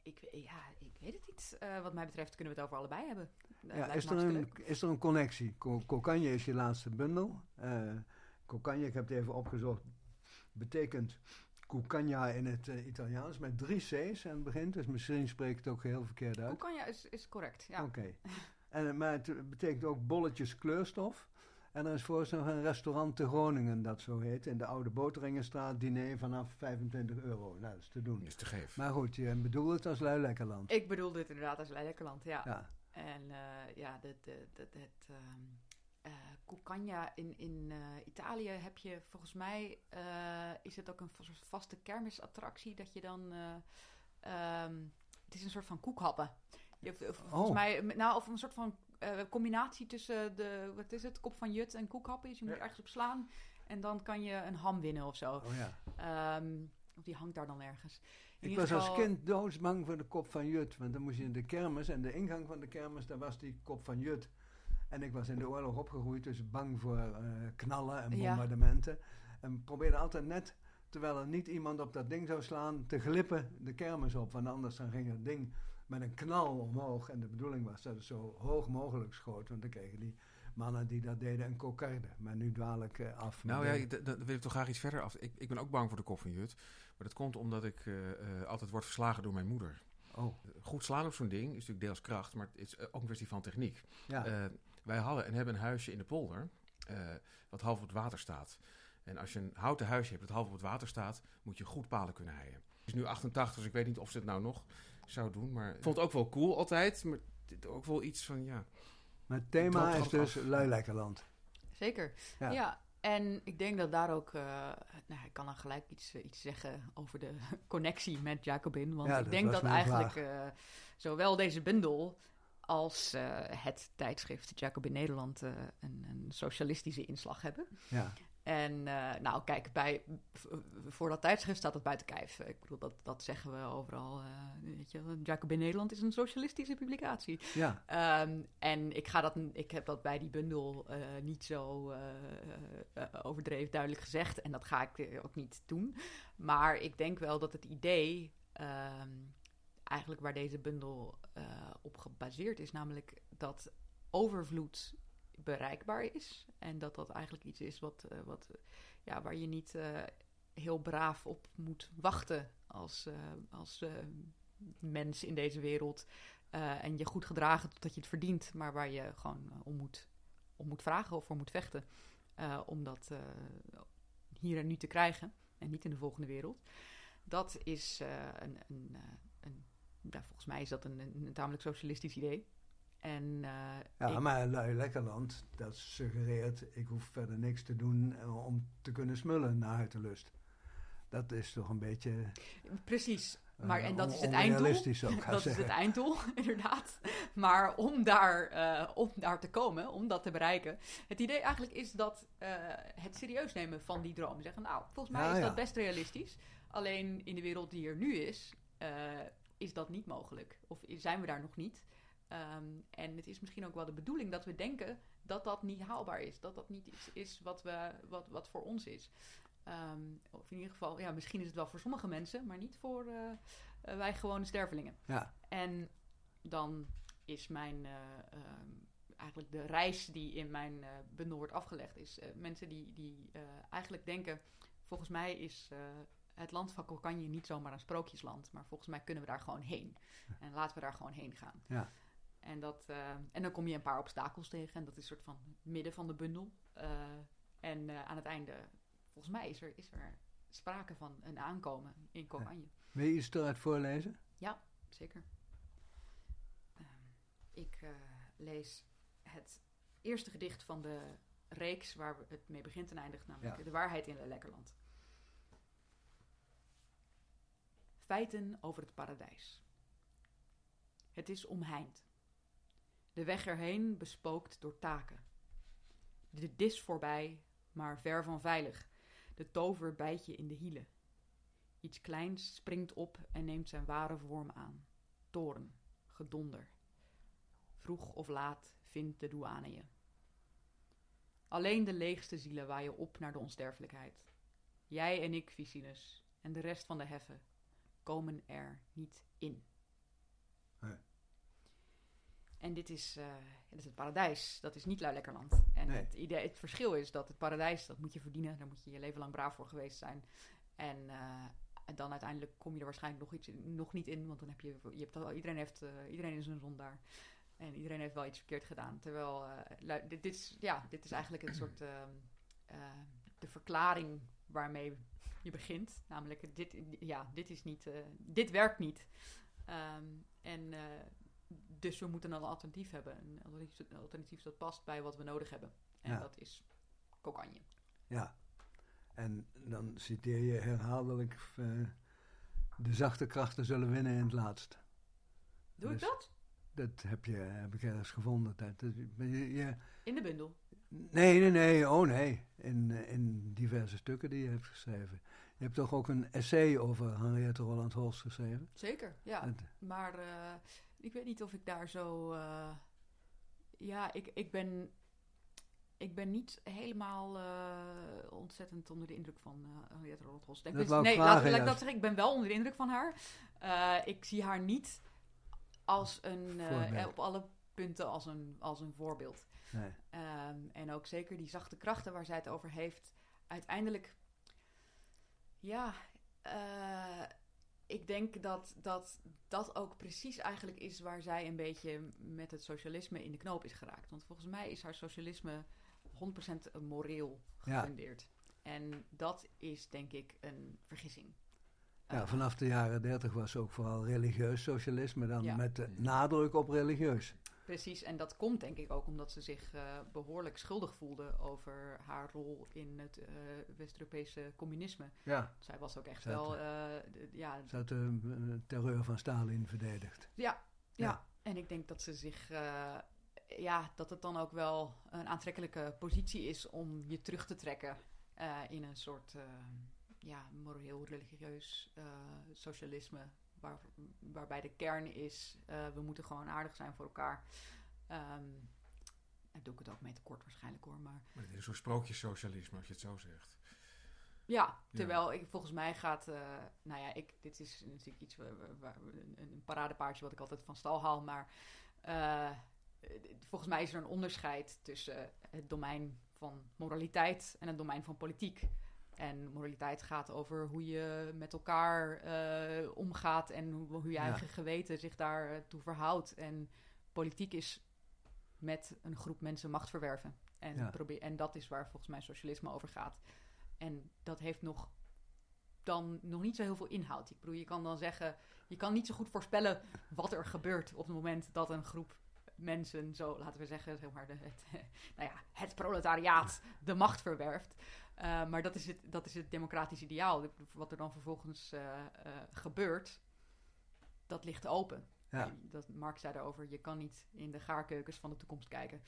ik, ja, ik weet het niet. Eh, wat mij betreft kunnen we het over allebei hebben. Ja, is, er een, is er een connectie? Co- Cocagne is je laatste bundel. Cocagne, ik heb het even opgezocht, betekent Cucagna in het Italiaans met drie C's aan het begin. Dus misschien spreek ik het ook heel verkeerd uit. Kokanja is, is correct, ja. Oké. En, Maar het betekent ook bolletjes kleurstof. En er is voor nog een restaurant te Groningen dat zo heet. In de Oude Boteringenstraat, diner vanaf 25 euro. Nou, dat is te doen. Is te geven. Maar goed, je bedoelt het als Luilekkerland. Ik bedoel dit inderdaad als Lekkerland, ja. Ja, En eh, ja, de, de, de, het ehm eh, Cucagna in, in eh, Italië heb je volgens mij, eh, is het ook een soort vaste kermisattractie dat je dan, eh, ehm, het is een soort van koekhappen. Je volgens Oh. mij, nou, of een soort van combinatie tussen de, wat is het, kop van jut en koekhappen. Dus je moet ergens op slaan en dan kan je een ham winnen of zo. oh ja. Ehm, of die hangt daar dan ergens. In Ik was als kind doodsbang voor de kop van Jut. Want dan moest je in de kermis en de ingang van de kermis, daar was die kop van Jut. En ik was in de oorlog opgegroeid, dus bang voor eh, knallen en Ja. bombardementen. En probeerde altijd net, terwijl er niet iemand op dat ding zou slaan, te glippen de kermis op. Want anders dan ging het ding met een knal omhoog. En de bedoeling was dat het zo hoog mogelijk schoot. Want dan kregen die mannen die dat deden een kokarde. Maar nu dwaal ik eh, af. Nou ja, dan wil ik toch graag iets verder af. Ik, ik ben ook bang voor de koffiehut. Maar dat komt omdat ik eh, eh, altijd word verslagen door mijn moeder. Oh, Goed slaan op zo'n ding is natuurlijk deels kracht, maar het is ook een kwestie van techniek. ja. Wij hadden en hebben een huisje in de polder, wat half op het water staat. En als je een houten huisje hebt dat half op het water staat, moet je goed palen kunnen heien. Het is nu 88, dus ik weet niet of ze het nou nog zou doen. Maar ik vond het ook wel cool altijd, maar dit ook wel iets van, ja... maar het thema is dus. Luilekkerland. Zeker. Ja. Ja. en ik denk dat daar ook... eh, nou, ik kan dan gelijk iets, eh, iets zeggen over de connectie met Jacobin. Want Ja, ik dat denk dat eigenlijk eh, zowel deze bundel als eh, het tijdschrift Jacobin Nederland eh, een, een socialistische inslag hebben. Ja. En eh, nou, kijk, bij, voor dat tijdschrift staat het buiten kijf. Ik bedoel, dat, dat zeggen we overal. eh weet je, Jacobin Nederland is een socialistische publicatie. ja, Ehm, en ik, ga dat, ik heb dat bij die bundel eh, niet zo overdreven duidelijk gezegd. En dat ga ik ook niet doen. Maar ik denk wel dat het idee, ehm, eigenlijk waar deze bundel op gebaseerd is, namelijk dat overvloed bereikbaar is. En dat dat eigenlijk iets is wat, eh, wat, ja, waar je niet eh, heel braaf op moet wachten als, eh, als mens in deze wereld. En je goed gedragen totdat je het verdient, maar waar je gewoon om, moet, om moet vragen of voor moet vechten. om dat hier en nu te krijgen en niet in de volgende wereld. Dat is een, een, een ja, volgens mij is dat een tamelijk socialistisch idee. En eh, ja ik- maar Luilekkerland, dat suggereert... ik hoef verder niks te doen eh, om te kunnen smullen naar huitenlust. Dat is toch een beetje... precies. eh, Maar, en dat is het einddoel. Dat is het einddoel, inderdaad. Maar om daar, om daar te komen, om dat te bereiken. Het idee eigenlijk is dat het serieus nemen van die droom. Zeggen, nou, volgens mij Ja, is ja. dat best realistisch. Alleen in de wereld die er nu is, is dat niet mogelijk. Of zijn we daar nog niet. Ehm, en het is misschien ook wel de bedoeling dat we denken dat dat niet haalbaar is. Dat dat niet iets is wat, we, wat, wat voor ons is. Ehm, of in ieder geval, ja, misschien is het wel voor sommige mensen, maar niet voor eh, eh, wij gewone stervelingen. Ja, En dan is mijn, eh, ehm, eigenlijk de reis die in mijn bundel wordt afgelegd, is mensen die, die eigenlijk denken, volgens mij is het land van Kokanje niet zomaar een sprookjesland, maar volgens mij kunnen we daar gewoon heen. En laten we daar gewoon heen gaan. Ja. En, dat, eh, en dan kom je een paar obstakels tegen en dat is een soort van het midden van de bundel. Eh, en eh, aan het einde, volgens mij is er, is er sprake van een aankomen in Kokanje. wil je iets eruit voorlezen? Zeker. Ehm, ik lees het eerste gedicht van de reeks waar het mee begint en eindigt, namelijk Ja. De waarheid in Lekkerland. Feiten over het paradijs. Het is omheind. De weg erheen bespookt door taken. De dis voorbij, maar ver van veilig. De tover bijt je in de hielen. Iets kleins springt op en neemt zijn ware vorm aan. Toren, gedonder. Vroeg of laat vindt de douane je. Alleen de leegste zielen waaien op naar de onsterfelijkheid. Jij en ik, Vicinus, en de rest van de heffen komen er niet in. En dit is, eh, dit is het paradijs. Dat is niet Luilekkerland. En Nee. het, idee, het verschil is dat het paradijs, dat moet je verdienen. Daar moet je je leven lang braaf voor geweest zijn. En, eh, en dan uiteindelijk kom je er waarschijnlijk nog, iets, nog niet in. Want dan heb je, je hebt al, iedereen, heeft, eh, iedereen is een zondaar. En iedereen heeft wel iets verkeerd gedaan. Terwijl, dit, dit, is, ja, dit is eigenlijk een soort... ehm, eh, de verklaring waarmee je begint. Namelijk, dit, ja, dit is niet... dit werkt niet. Ehm, en... dus we moeten een alternatief hebben. Een alternatief, een alternatief dat past bij wat we nodig hebben. En Ja. dat is kokanje. Ja. En dan citeer je herhaaldelijk... eh, de zachte krachten zullen winnen in het laatst. Doe ik Dus- dat? Dat heb, je, heb ik ergens gevonden. Dat, dat- je, je- In de bundel. nee, nee, nee. Oh nee. In, in diverse stukken die je hebt geschreven. Je hebt toch ook een essay over Henriette Roland Holst geschreven? Zeker, ja. Het- Maar eh, ik weet niet of ik daar zo... eh, ja, ik, ik ben... Ik ben niet helemaal eh, ontzettend onder de indruk van eh Henriette Rothos. Nee, vragen, laat, laat ik dat zeggen. Ik ben wel onder de indruk van haar. Ik zie haar niet als een, op alle punten als een, als een voorbeeld. Nee. Ehm, en ook zeker die zachte krachten waar zij het over heeft. Uiteindelijk, ja, ik denk dat, dat dat ook precies eigenlijk is waar zij een beetje met het socialisme in de knoop is geraakt. Want volgens mij is haar socialisme 100% moreel Ja. gefundeerd. En dat is denk ik een vergissing. Ja, vanaf de jaren dertig was ook vooral religieus socialisme, dan Ja. met de nadruk op religieus. Precies, en dat komt denk ik ook omdat ze zich eh, behoorlijk schuldig voelde over haar rol in het eh, West-Europese communisme. Ja, Zij was ook echt wel, d- ja, ze had de terreur van Stalin verdedigd. ja, ja, Ja. En ik denk dat ze zich, ja, dat het dan ook wel een aantrekkelijke positie is om je terug te trekken in een soort, ja, moreel-religieus socialisme. Waar, waarbij de kern is, eh, we moeten gewoon aardig zijn voor elkaar. Ehm daar doe ik het ook mee tekort waarschijnlijk hoor, maar Maar het is soort sprookjessocialisme, als je het zo zegt. Ja, terwijl ik volgens mij gaat, eh, nou ja, ik, dit is natuurlijk iets waar, een, een paradepaardje wat ik altijd van stal haal, maar eh, volgens mij is er een onderscheid tussen het domein van moraliteit en het domein van politiek. En moraliteit gaat over hoe je met elkaar eh, omgaat en hoe, hoe je Ja. eigen geweten zich daartoe verhoudt. En politiek is met een groep mensen macht verwerven. En, Ja. probeer, en dat is waar volgens mij socialisme over gaat. En dat heeft nog dan nog niet zo heel veel inhoud. Ik bedoel, je kan dan zeggen, je kan niet zo goed voorspellen wat er gebeurt op het moment dat een groep mensen, zo laten we zeggen, zeg maar, de, het, nou ja, het proletariaat de macht verwerft. Eh, maar dat is, het, dat is het democratisch ideaal. Wat er dan vervolgens eh, eh, gebeurt, dat ligt open. Ja. Dat Mark zei daarover, je kan niet in de gaarkeukens van de toekomst kijken.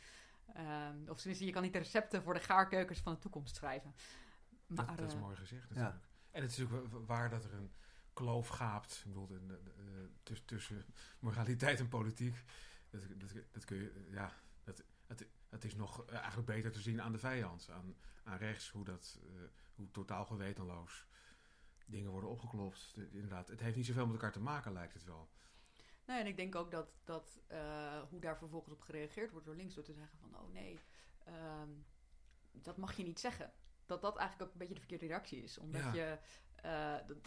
Ehm, of tenminste, je kan niet de recepten voor de gaarkeukens van de toekomst schrijven. Maar, dat, dat is mooi gezegd natuurlijk. En het is natuurlijk wa- waar dat er een kloof gaapt ik bedoel, in de- de- eh, tussen, tussen moraliteit en politiek. Dat, dat, dat kun je, ja, dat, het, het is nog eh, eigenlijk beter te zien aan de vijand, aan, aan rechts, hoe dat, eh, hoe totaal gewetenloos dingen worden opgeklopt. De- inderdaad, het heeft niet zoveel met elkaar te maken, lijkt het wel. Nou, en ik denk ook dat, dat eh, hoe daar vervolgens op gereageerd wordt door links, door te zeggen van, oh nee, ehm, dat mag je niet zeggen. Dat dat eigenlijk ook een beetje de verkeerde reactie is. Omdat Ja. je,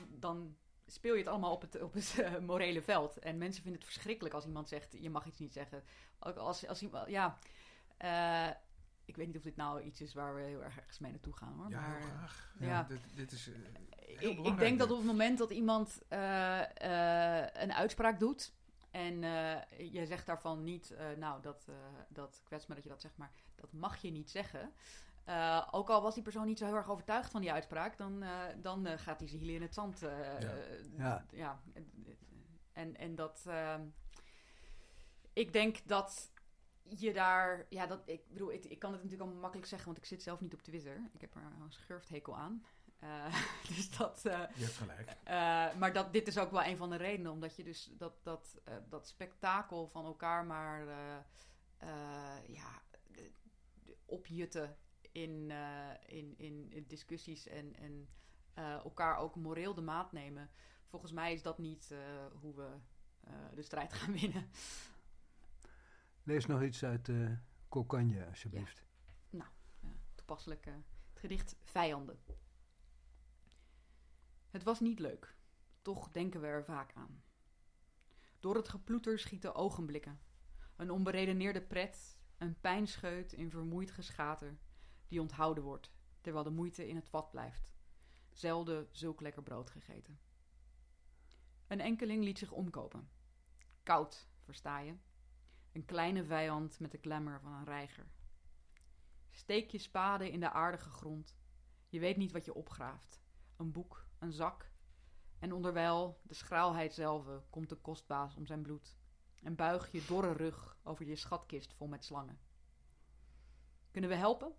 dan speel je het allemaal op het, op het morele veld. En mensen vinden het verschrikkelijk als iemand zegt, je mag iets niet zeggen. Ook als, als iemand, ja, eh, ik weet niet of dit nou iets is waar we heel erg ergens mee naartoe gaan hoor. Ja, maar, heel graag. ja. Ja, dit, dit is eh, heel ik, ik denk dat op het moment dat iemand eh, eh, een uitspraak doet. En eh je zegt daarvan niet, eh, nou, dat, eh dat kwets me dat je dat zegt, maar dat mag je niet zeggen. Eh, ook al was die persoon niet zo heel erg overtuigd van die uitspraak, dan, eh, dan eh, gaat hij zijn hielen in het zand. eh, Ja. eh, Ja. ja. En, en dat. ehm, ik denk dat je daar. Ja, dat, ik bedoel, ik, ik kan het natuurlijk allemaal makkelijk zeggen, want ik zit zelf niet op Twitter. Ik heb er een schurfthekel aan. Eh, dus dat. eh, Je hebt gelijk. eh, maar dat, dit is ook wel een van de redenen, omdat je dus dat, dat, dat spektakel van elkaar maar ja, opjutten in, in, in, in discussies en, en elkaar ook moreel de maat nemen. Volgens mij is dat niet hoe we de strijd gaan winnen. Lees nog iets uit Cocagne, alsjeblieft. Uh, toepasselijk uh, het gedicht Vijanden. Het was niet leuk, toch denken we er vaak aan. Door het geploeter schieten ogenblikken. Een onberedeneerde pret, een pijnscheut in vermoeid geschater, die onthouden wordt, terwijl de moeite in het vat blijft. Zelden zulk lekker brood gegeten. Een enkeling liet zich omkopen. Koud, versta je? Een kleine vijand met de klemmer van een reiger. Steek je spade in de aardige grond. Je weet niet wat je opgraaft. Een boek, een zak. En onderwijl, de schraalheid zelf, komt de kostbaas om zijn bloed. En buig je dorre rug over je schatkist vol met slangen. Kunnen we helpen?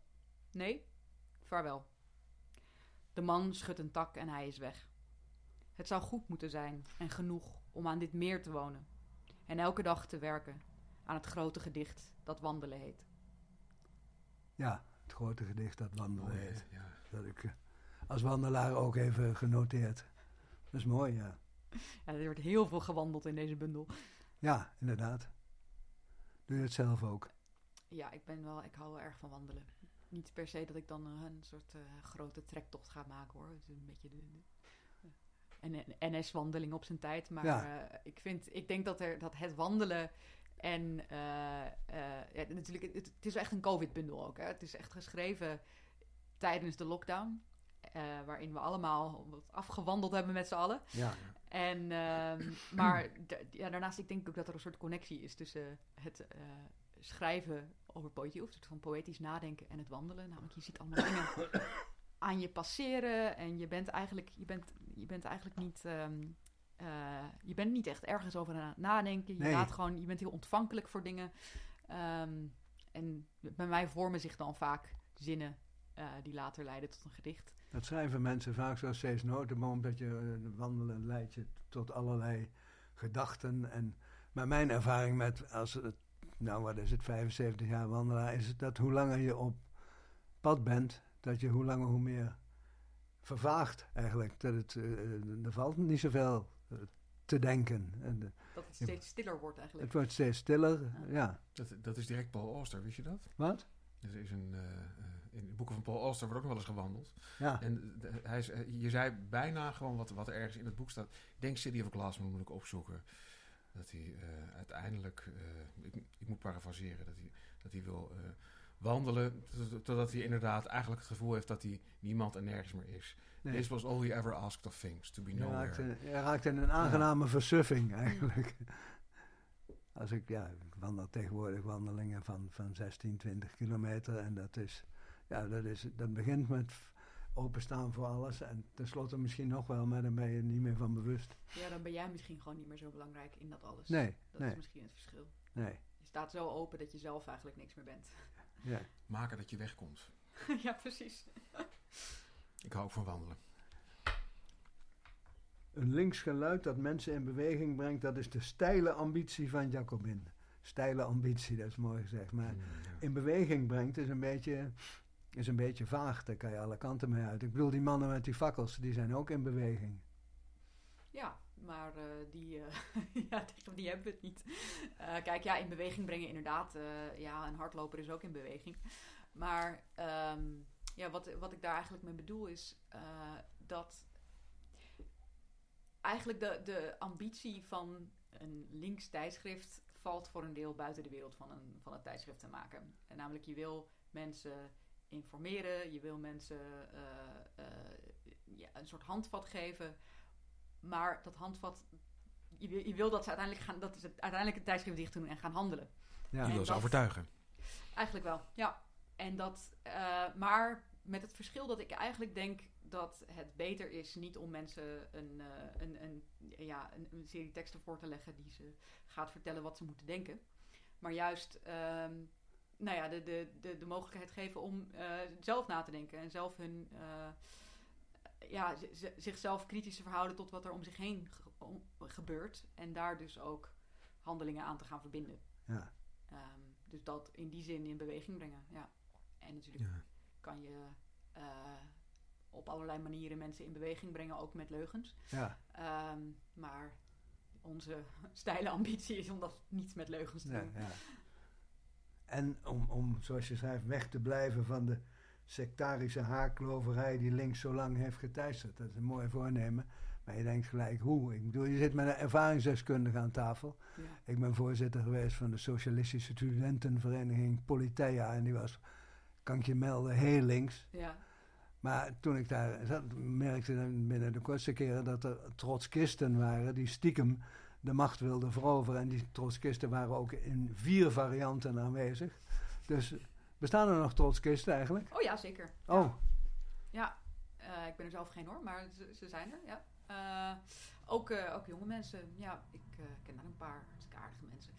Nee? Vaarwel. De man schudt een tak en hij is weg. Het zou goed moeten zijn en genoeg om aan dit meer te wonen. En elke dag te werken aan het grote gedicht dat wandelen heet. Ja, het grote gedicht dat wandelen Mooi, heet. ja. Dat ik uh, als wandelaar ook even genoteerd. Dat is mooi, ja. Ja, er wordt heel veel gewandeld in deze bundel. Ja, inderdaad. Doe je het zelf ook? Ja, ik ben wel, ik hou wel erg van wandelen. Niet per se dat ik dan eh, een soort eh, grote trektocht ga maken hoor. Het is een beetje de, de een NS-wandeling op zijn tijd. Maar Ja. eh, ik, vind, ik denk dat, er, dat het wandelen en eh, eh, ja, natuurlijk, het, het is echt een COVID-bundel ook. Hè? Het is echt geschreven tijdens de lockdown. eh, waarin we allemaal wat afgewandeld hebben met z'n allen. Ja. En, ehm, maar ja, daarnaast, ik denk ook dat er een soort connectie is tussen het schrijven over poëzie, of soort van poëtisch nadenken en het wandelen. Namelijk, je ziet allemaal dingen aan je passeren en je bent eigenlijk, je bent, je bent eigenlijk niet, ehm, eh, je bent niet echt ergens over aan het nadenken. Je, Nee. laat gewoon, je bent heel ontvankelijk voor dingen. Ehm, en bij mij vormen zich dan vaak zinnen eh, die later leiden tot een gedicht. Dat schrijven mensen vaak zoals Cees Notenboom, dat je eh, wandelen leidt je tot allerlei gedachten. En, maar mijn ervaring met, als het, nou wat is het, 75 jaar wandelaar, is het dat hoe langer je op pad bent, dat je hoe langer hoe meer vervaagt eigenlijk. Dat het, er valt niet zoveel te denken. En, eh, Dat het steeds stiller wordt eigenlijk. het wordt steeds stiller. Ja. Ja. Dat, dat is direct Paul Auster, wist je dat? Wat? Er is een, eh, eh, in de boeken van Paul Auster wordt ook nog wel eens gewandeld. Ja. En de- hij, is- je zei bijna gewoon wat, wat er ergens in het boek staat. Ik denk City of Glass, maar moet ik opzoeken. Dat hij eh, uiteindelijk, eh, ik, ik moet parafraseren, dat hij, dat hij wil eh, wandelen. tot- Totdat hij inderdaad eigenlijk het gevoel heeft dat hij niemand en nergens meer is. Nee. This was all he ever asked of things, to be nowhere. je raakt in een aangename versuffing eigenlijk. Als ik, ja, ik wandel tegenwoordig wandelingen van, van 16, 20 kilometer. En dat is, ja, dat is, dat begint met openstaan voor alles. En tenslotte misschien nog wel, maar dan ben je niet meer van bewust. Ja, dan ben jij misschien gewoon niet meer zo belangrijk in dat alles. Nee, Dat nee, is misschien het verschil. nee. Je staat zo open dat je zelf eigenlijk niks meer bent. Ja. Maken dat je wegkomt. ja, precies. Ik hou ook van wandelen. Een links geluid dat mensen in beweging brengt, dat is de steile ambitie van Jacobin. Steile ambitie, dat is mooi gezegd. Maar Mm, ja. in beweging brengt is een beetje, is een beetje vaag. Daar kan je alle kanten mee uit. Ik bedoel, die mannen met die fakkels, die zijn ook in beweging. Ja, maar eh, die, eh, ja, tegen die hebben we het niet. Eh, kijk, ja, in beweging brengen inderdaad. ja, een hardloper is ook in beweging. Maar ehm, ja, wat, wat ik daar eigenlijk mee bedoel is dat eigenlijk de, de ambitie van een links tijdschrift valt voor een deel buiten de wereld van een, van een tijdschrift te maken. En namelijk, je wil mensen informeren, je wil mensen ja, een soort handvat geven. Maar dat handvat, je wil, je wil dat ze uiteindelijk gaan, dat is het, uiteindelijk het tijdschrift dicht doen en gaan handelen. Ja, Je wil en ze overtuigen. Eigenlijk wel, ja. En dat, eh, maar met het verschil dat ik eigenlijk denk dat het beter is niet om mensen een, eh, een, een, ja, een, een serie teksten voor te leggen die ze gaat vertellen wat ze moeten denken. Maar juist ehm, nou ja, de, de, de, de mogelijkheid geven om eh, zelf na te denken en zelf hun, eh, ja, zichzelf kritisch te verhouden tot wat er om zich heen gebeurt. En daar dus ook handelingen aan te gaan verbinden. ja. Ehm, dus dat in die zin in beweging brengen. Ja. En natuurlijk Ja. kan je eh, op allerlei manieren mensen in beweging brengen, ook met leugens. ja. Ehm, maar onze steile ambitie is om dat niet met leugens te doen. ja. En om, om, zoals je schrijft, weg te blijven van de sectarische haarkloverij die links zo lang heeft geteisterd. Dat is een mooi voornemen. Maar je denkt gelijk, hoe? Ik bedoel, je zit met een ervaringsdeskundige aan tafel. Ja. Ik ben voorzitter geweest van de Socialistische Studentenvereniging Politeia. En die was, kan ik je melden, heel links. Ja. Maar toen ik daar zat, merkte ik binnen de kortste keren dat er trotskisten waren die stiekem de macht wilden veroveren. En die trotskisten waren ook in vier varianten aanwezig. Dus bestaan er nog trotskisten eigenlijk? Oh ja, zeker. Oh, Ja, eh, ik ben er zelf geen hoor, maar ze, ze zijn er, ja. Eh, ook, eh, ook jonge mensen, ja, ik ken daar een paar aardige mensen.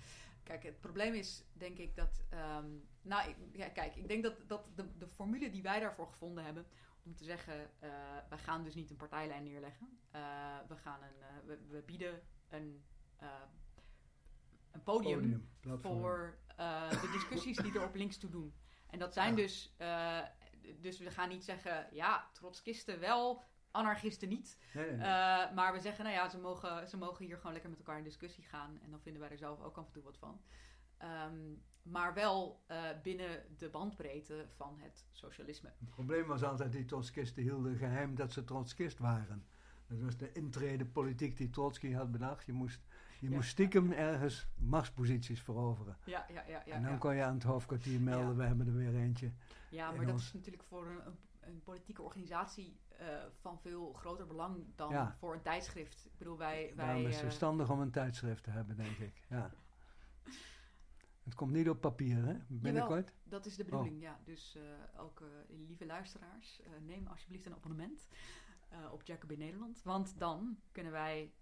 Kijk, het probleem is, denk ik, dat... ehm, nou, ik, ja, kijk, ik denk dat, dat de, de formule die wij daarvoor gevonden hebben... om te zeggen, wij gaan dus niet een partijlijn neerleggen. We, gaan een, we, we bieden een, een podium podium, voor de discussies die er op links toe doen. En dat zijn Ja. dus, eh, dus we gaan niet zeggen, ja, trotskisten wel, anarchisten niet. Nee, nee, nee. Eh, maar we zeggen, nou ja, ze mogen, ze mogen hier gewoon lekker met elkaar in discussie gaan. En dan vinden wij er zelf ook af en toe wat van. Ehm, maar wel eh, binnen de bandbreedte van het socialisme. Het probleem was altijd, die Trotskisten hielden geheim dat ze Trotskist waren. Dat was de intrede politiek die Trotsky had bedacht. Je moest, je Ja. moest stiekem ergens machtsposities veroveren. Ja, ja, ja. ja, en dan kon je aan het hoofdkwartier melden, we hebben er weer eentje. Ja, in maar dat ons- is natuurlijk voor een, een, politieke organisatie eh, van veel groter belang dan voor een tijdschrift. Ik bedoel, wij... wij Daarom is het eh, verstandig om een tijdschrift te hebben, denk ik. Ja. Het komt niet op papier, hè? Binnenkort? dat is de bedoeling, ja. Dus eh, ook lieve luisteraars, neem alsjeblieft een abonnement op Jacobin Nederland. Want dan kunnen wij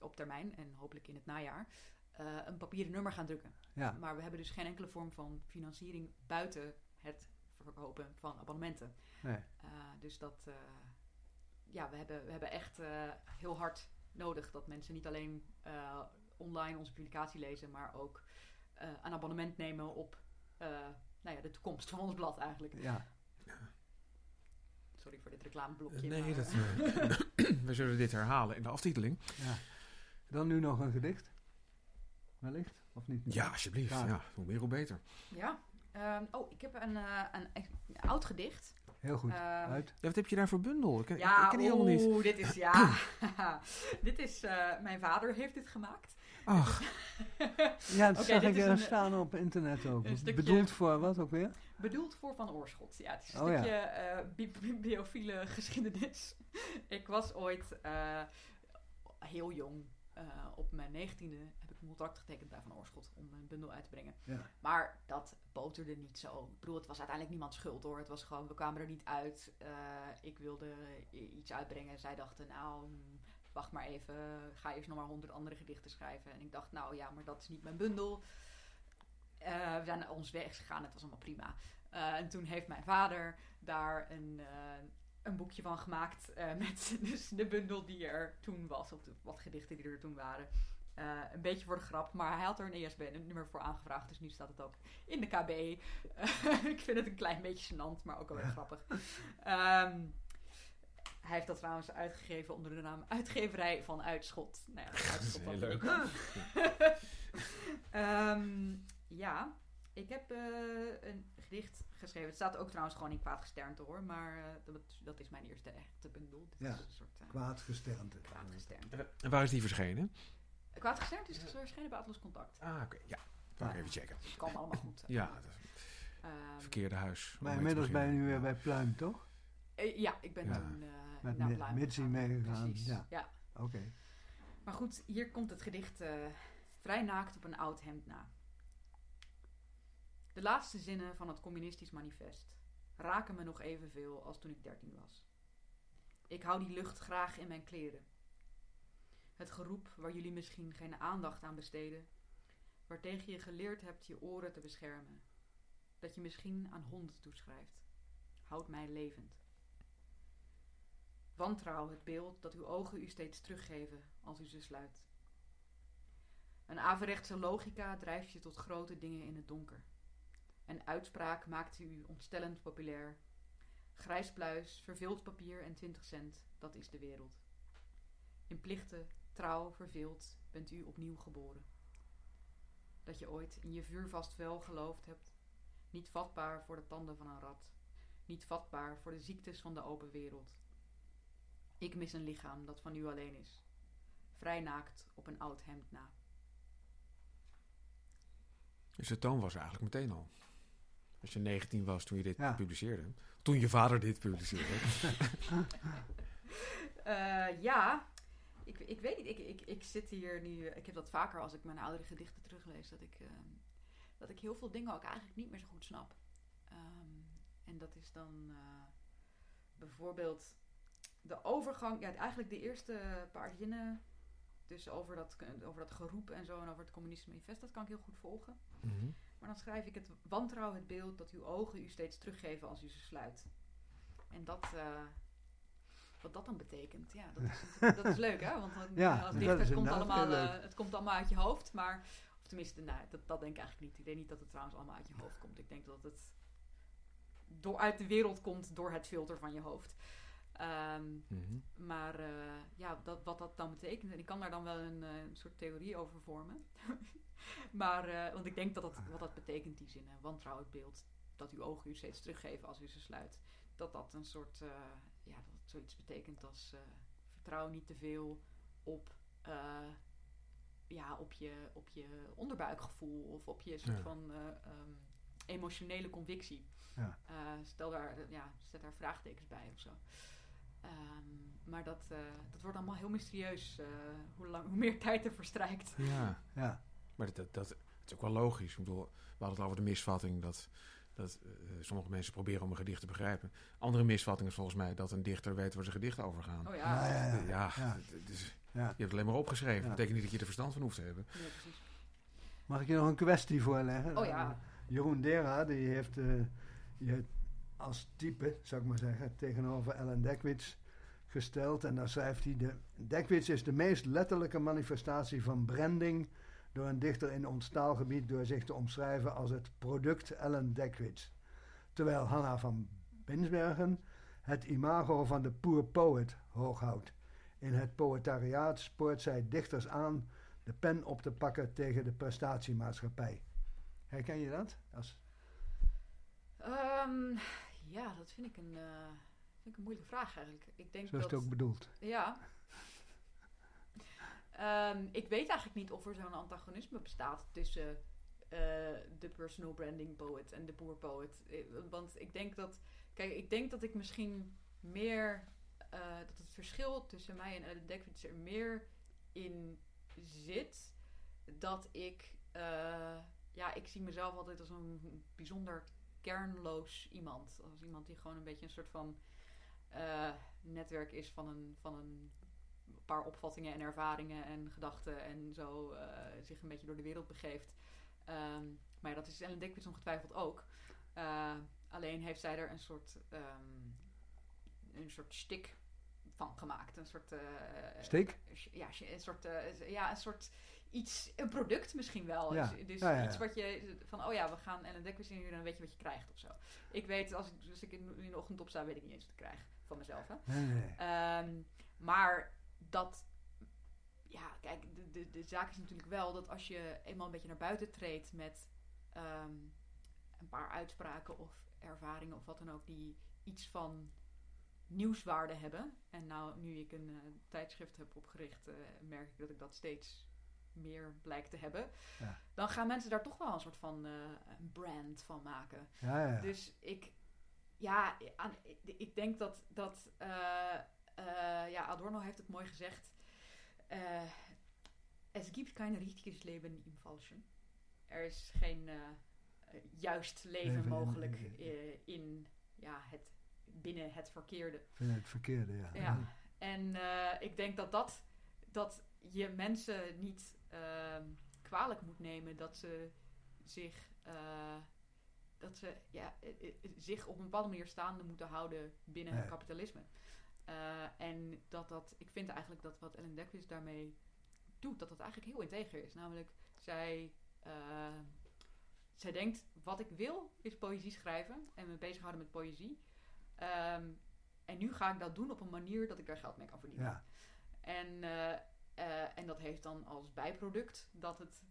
op termijn, en hopelijk in het najaar, eh, een papieren nummer gaan drukken. Ja. Maar we hebben dus geen enkele vorm van financiering buiten het verkopen van abonnementen. Nee. Uh, dus dat, uh, ja, we hebben, we hebben echt uh, heel hard nodig dat mensen niet alleen uh, online onze publicatie lezen, maar ook uh, een abonnement nemen op uh, nou ja, de toekomst van ons blad eigenlijk. Ja. Sorry voor dit reclameblokje. nee, maar, dat, we zullen dit herhalen in de aftiteling. ja. Dan nu nog een gedicht? Wellicht? Of niet? Ja, alsjeblieft. Ja. ja hoe meer, hoe beter. Ja. Um, oh, ik heb een, een, een oud gedicht. Heel goed. Um, Uit. Ja, wat heb je daar voor bundel? Ik, ja, ik ken die helemaal niet. Oeh, dit is, ja. dit is, uh, mijn vader heeft dit gemaakt. Ach. ja, dat Oké, zag ik er een- staan op internet ook. een stukje- Bedoeld voor wat ook weer? Bedoeld voor Van Oorschot. Ja, het is een Oh, ja. stukje eh, bi- bibliofiele geschiedenis. ik was ooit eh, heel jong. Eh, op mijn negentiende heb ik een contract getekend bij Van Oorschot om een bundel uit te brengen. Ja. Maar dat boterde niet zo. Ik bedoel, het was uiteindelijk niemands schuld hoor. Het was gewoon, we kwamen er niet uit. Eh, ik wilde iets uitbrengen. Zij dachten, nou, mm, wacht maar even. Ga eerst nog maar honderd andere gedichten schrijven. En ik dacht, nou ja, maar dat is niet mijn bundel. Eh, we zijn ons weg gegaan. Het was allemaal prima. En toen heeft mijn vader daar een, een boekje van gemaakt. eh, met dus de bundel die er toen was. Of de, wat gedichten die er toen waren. Eh, een beetje voor de grap, maar hij had er een ESBN-nummer voor aangevraagd, dus nu staat het ook in de KB. Eh, ik vind het een klein beetje gênant, maar ook wel weer grappig. Ehm, hij heeft dat trouwens uitgegeven onder de naam Uitgeverij van Uitschot. Nou ja, Uitschot heel dan leuk. Ehm, ja, ik heb een gedicht geschreven. Het staat ook trouwens gewoon in kwaad gesternte hoor, maar eh, dat, dat is mijn eerste echte bundel. Dit Ja. is een soort uh, Kwaadgesternte. kwaad gesternte. En waar is die verschenen? Kwaad gesternte is verschenen bij Atlas Contact. Ah, oké. Ja. Ik Ah. even checken. Het kan allemaal goed. Ja, dat is Ehm, verkeerde huis. Maar inmiddels ben je nu weer Ja. bij Pluim, toch? eh, ja, ik ben Ja. toen eh Met naar Pluim Mitzi meegegaan, ja. Oké. Maar goed, hier komt het gedicht eh, vrij naakt op een oud hemd na. De laatste zinnen van het communistisch manifest raken me nog evenveel als toen ik dertien was. Ik hou die lucht graag in mijn kleren. Het geroep waar jullie misschien geen aandacht aan besteden, waartegen je geleerd hebt je oren te beschermen, dat je misschien aan honden toeschrijft, houdt mij levend. Wantrouw het beeld dat uw ogen u steeds teruggeven als u ze sluit. Een averechtse logica drijft je tot grote dingen in het donker. Een uitspraak maakt u ontstellend populair. Grijs pluis, verveeld papier en 20 cent, dat is de wereld. In plichten, trouw, verveeld, bent u opnieuw geboren. Dat je ooit in je vuurvast vel geloofd hebt, niet vatbaar voor de tanden van een rat, niet vatbaar voor de ziektes van de open wereld. Ik mis een lichaam dat van u alleen is. Vrij naakt op een oud hemd na. Dus de toon was eigenlijk meteen al. Als je 19 was toen je dit Ja. publiceerde. Toen je vader dit publiceerde. Eh, ja, ik, ik weet niet. Ik, ik, ik zit hier nu. Ik heb dat vaker als ik mijn oudere gedichten teruglees. Dat ik, ehm, dat ik heel veel dingen ook eigenlijk niet meer zo goed snap. Ehm, en dat is dan eh, bijvoorbeeld de overgang. Ja, eigenlijk de eerste paar zinnen. Dus over dat, over dat geroep en zo en over het communistische manifest. Dat kan ik heel goed volgen. Mhm. Maar dan schrijf ik het wantrouw het beeld dat uw ogen u steeds teruggeven als u ze sluit. En dat, eh, wat dat dan betekent, ja, dat is, dat is leuk, hè? Want Ja, als dichter, het, komt allemaal, eh, het komt allemaal uit je hoofd. Maar, of tenminste, nou, dat, dat denk ik eigenlijk niet. Ik denk niet dat het trouwens allemaal uit je hoofd komt. Ik denk dat het door, uit de wereld komt door het filter van je hoofd. Ehm, Mhm. maar eh, ja, dat, wat dat dan betekent. En ik kan daar dan wel een, eh, een soort theorie over vormen. maar, eh, want ik denk dat dat, wat dat betekent, die zin, een wantrouwend beeld. Dat uw ogen u steeds teruggeven als u ze sluit. Dat dat een soort, eh, ja, dat het zoiets betekent als eh, vertrouw niet te veel op, ja, op, je, op je onderbuikgevoel. Of op je soort Ja. van eh, ehm, emotionele convictie. Ja. Stel daar, ja, zet daar vraagtekens bij of zo. Ehm, maar dat, dat wordt allemaal heel mysterieus hoe, lang, hoe meer tijd er verstrijkt. Ja, Ja, maar dat, dat, dat is ook wel logisch. Ik bedoel, we hadden het over de misvatting dat, dat eh, sommige mensen proberen om een gedicht te begrijpen. Andere misvatting is volgens mij dat een dichter weet waar zijn gedichten over gaan. Oh ja, ja, ja, Ja, ja. ja. het is- ja. je hebt het alleen maar opgeschreven. Ja. Dat betekent niet dat je er verstand van hoeft te hebben. Ja, precies. Mag ik je nog een kwestie voorleggen? Oh ja. Jeroen Dera, die heeft eh, je als type, zou ik maar zeggen, tegenover Ellen Dekwits gesteld. En daar schrijft hij, de, Dekwits is de meest letterlijke manifestatie van branding door een dichter in ons taalgebied door zich te omschrijven als het product Ellen Dekwits. Terwijl Hanna van Binsbergen het imago van de poor poet hooghoudt. In het poëtariaat spoort zij dichters aan de pen op te pakken tegen de prestatiemaatschappij. Herken je dat? Als, Ehm, ja, dat vind ik, een, eh, vind ik een moeilijke vraag eigenlijk. Ik denk zo is dat... het ook bedoeld. Ja. Ehm, ik weet eigenlijk niet of er zo'n antagonisme bestaat tussen eh, de personal branding poet en de poor poet. Eh, Want ik denk dat, kijk, ik denk dat ik misschien meer, eh, dat het verschil tussen mij en Ellen Dekwits er meer in zit dat ik, ja, ik zie mezelf altijd als een bijzonder kernloos iemand. Als iemand die gewoon een beetje een soort van netwerk is van een, van een paar opvattingen en ervaringen en gedachten en zo eh, zich een beetje door de wereld begeeft. Ehm, maar ja, dat is Ellen Dekwits ongetwijfeld ook. Eh, alleen heeft zij er een soort, ehm, een soort stik van gemaakt. Een soort... Steek? ja, een soort, ja, een soort iets, een product misschien wel. Ja. Dus, dus Ja, ja, ja. iets wat je, van oh ja, we gaan Ellen Dekwits inhuren, dan weet je wat je krijgt of zo. Ik weet, als ik, als ik in, in de ochtend opsta, weet ik niet eens wat ik krijg van mezelf. Hè? Nee. Ehm, maar dat, ja, kijk, de, de, de zaak is natuurlijk wel dat als je eenmaal een beetje naar buiten treedt met ehm, een paar uitspraken of ervaringen of wat dan ook, die iets van nieuwswaarde hebben. En nou, nu ik een eh, tijdschrift heb opgericht, eh, merk ik dat ik dat steeds meer blijkt te hebben. Ja. Dan gaan mensen daar toch wel een soort van eh, een brand van maken. Ja, ja. Dus ik, ja, aan, ik, ik denk dat, dat ja, Adorno heeft het mooi gezegd. eh es gibt kein richtiges Leben im Falschen. Er is geen eh, eh, juist leven mogelijk in- eh, in, ja, het, binnen het verkeerde. Vind het verkeerde, ja. Ja. En eh, ik denk dat, dat, dat je mensen niet ehm, kwalijk moet nemen dat ze zich, eh, dat ze, ja, eh, eh, zich op een bepaalde manier staande moeten houden binnen het kapitalisme. Eh, en dat dat, ik vind eigenlijk dat wat Ellen Dekwits daarmee doet, dat dat eigenlijk heel integer is. Namelijk, zij, eh, zij denkt, wat ik wil is poëzie schrijven en me bezighouden met poëzie. Ehm, en nu ga ik dat doen op een manier dat ik daar geld mee kan verdienen. Ja. En, eh, en dat heeft dan als bijproduct dat, het,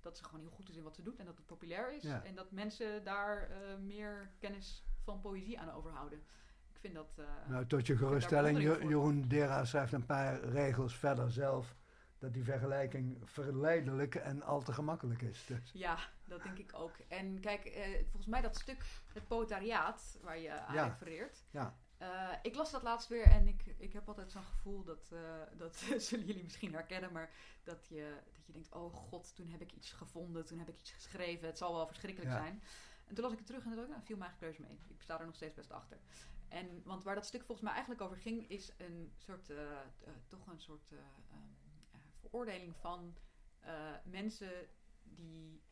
dat ze gewoon heel goed is in wat ze doet en dat het populair is. Ja. En dat mensen daar meer kennis van poëzie aan overhouden. Ik vind dat. eh, Nou, tot je geruststelling, Jo-. Jeroen Dera schrijft een paar regels verder zelf dat die vergelijking verleidelijk en al te gemakkelijk is. Dus. Ja, dat denk ik ook. En kijk, eh, volgens mij dat stuk, het poëtariaat, waar je aan Ja. refereert. Ja. Eh, ik las dat laatst weer en ik, ik heb altijd zo'n gevoel dat, dat zullen jullie misschien herkennen, maar dat je, dat je denkt, oh god, toen heb ik iets gevonden, toen heb ik iets geschreven, het zal wel verschrikkelijk Ja. zijn. En toen las ik het terug en dacht ik, nou, viel mijn eigen keuze mee. Ik sta er nog steeds best achter. En, want waar dat stuk volgens mij eigenlijk over ging, is een soort, eh, eh, toch een soort eh, ehm, eh, veroordeling van mensen die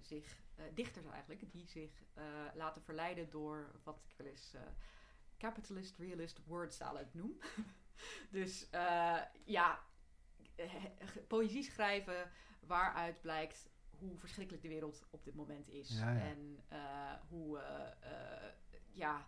zich, dichters eigenlijk, die zich laten verleiden door wat ik wel eens capitalist realist word salad noem. dus ja, poëzie schrijven waaruit blijkt hoe verschrikkelijk de wereld op dit moment is. Ja, ja. En hoe, ja,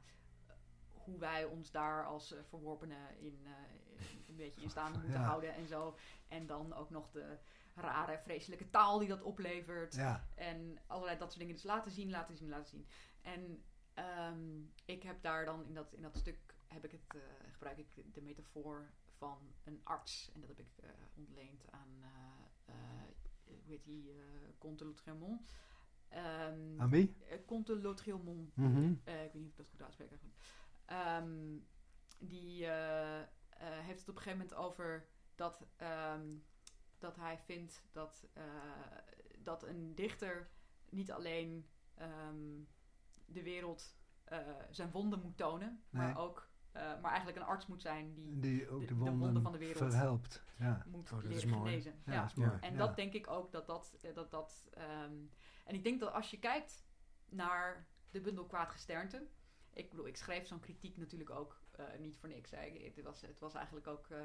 hoe wij ons daar als eh, verworpenen in, eh, een beetje in staan moeten Ja. houden en zo. En dan ook nog de rare, vreselijke taal die dat oplevert. Ja, En allerlei dat soort dingen. Dus laten zien, laten zien, laten zien. En ehm, ik heb daar dan in dat, in dat stuk heb ik het, eh, gebruik ik de metafoor van een arts. En dat heb ik ontleend aan, eh, hoe heet die, Comte Lautremont. Ehm, aan wie? Comte. Mhm. Ik weet niet of ik dat goed uitspreek eigenlijk. Ehm, die eh, eh, heeft het op een gegeven moment over dat, ehm, dat hij vindt dat, eh, dat een dichter niet alleen ehm, de wereld eh, zijn wonden moet tonen, Nee. maar ook eh, maar eigenlijk een arts moet zijn die Die ook de- de, de wonden, van de wereld. verhelpt. Ja, moet Oh, dat is leren mooi. genezen. ja, Ja. dat is mooi. En ja. dat denk ik ook dat dat. dat, dat ehm, en ik denk dat als je kijkt naar de bundel Kwaad Gesternte. Ik bedoel, ik schreef zo'n kritiek natuurlijk ook eh, niet voor niks. Hè. Ik- Het, was, het was eigenlijk ook. eh,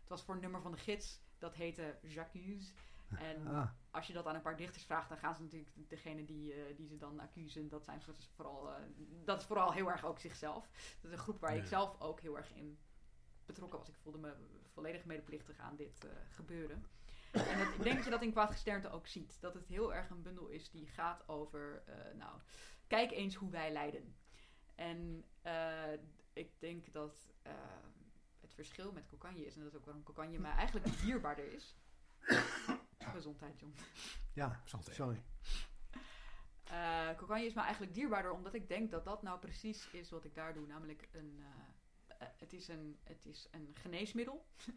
het was voor een nummer van de gids. Dat heette J'accuse. En Ah, als je dat aan een paar dichters vraagt, dan gaan ze natuurlijk degene die, eh, die ze dan accusen, dat zijn vooral, dat is vooral heel erg ook zichzelf. Dat is een groep waar Ja. ik zelf ook heel erg in betrokken was. Ik voelde me volledig medeplichtig aan dit gebeuren. En dat, ik denk dat je dat in Kwaad Gesternte ook ziet. Dat het heel erg een bundel is die gaat over, nou, kijk eens hoe wij lijden. En eh, ik denk dat eh, het verschil met Kokanje is, en dat is ook waarom Kokanje mij eigenlijk dierbaarder is. Gezondheid, John. ja, Santé. sorry. Eh Kokanje is me eigenlijk dierbaarder, omdat ik denk dat dat nou precies is wat ik daar doe. Namelijk, een, het, is een, het is een geneesmiddel.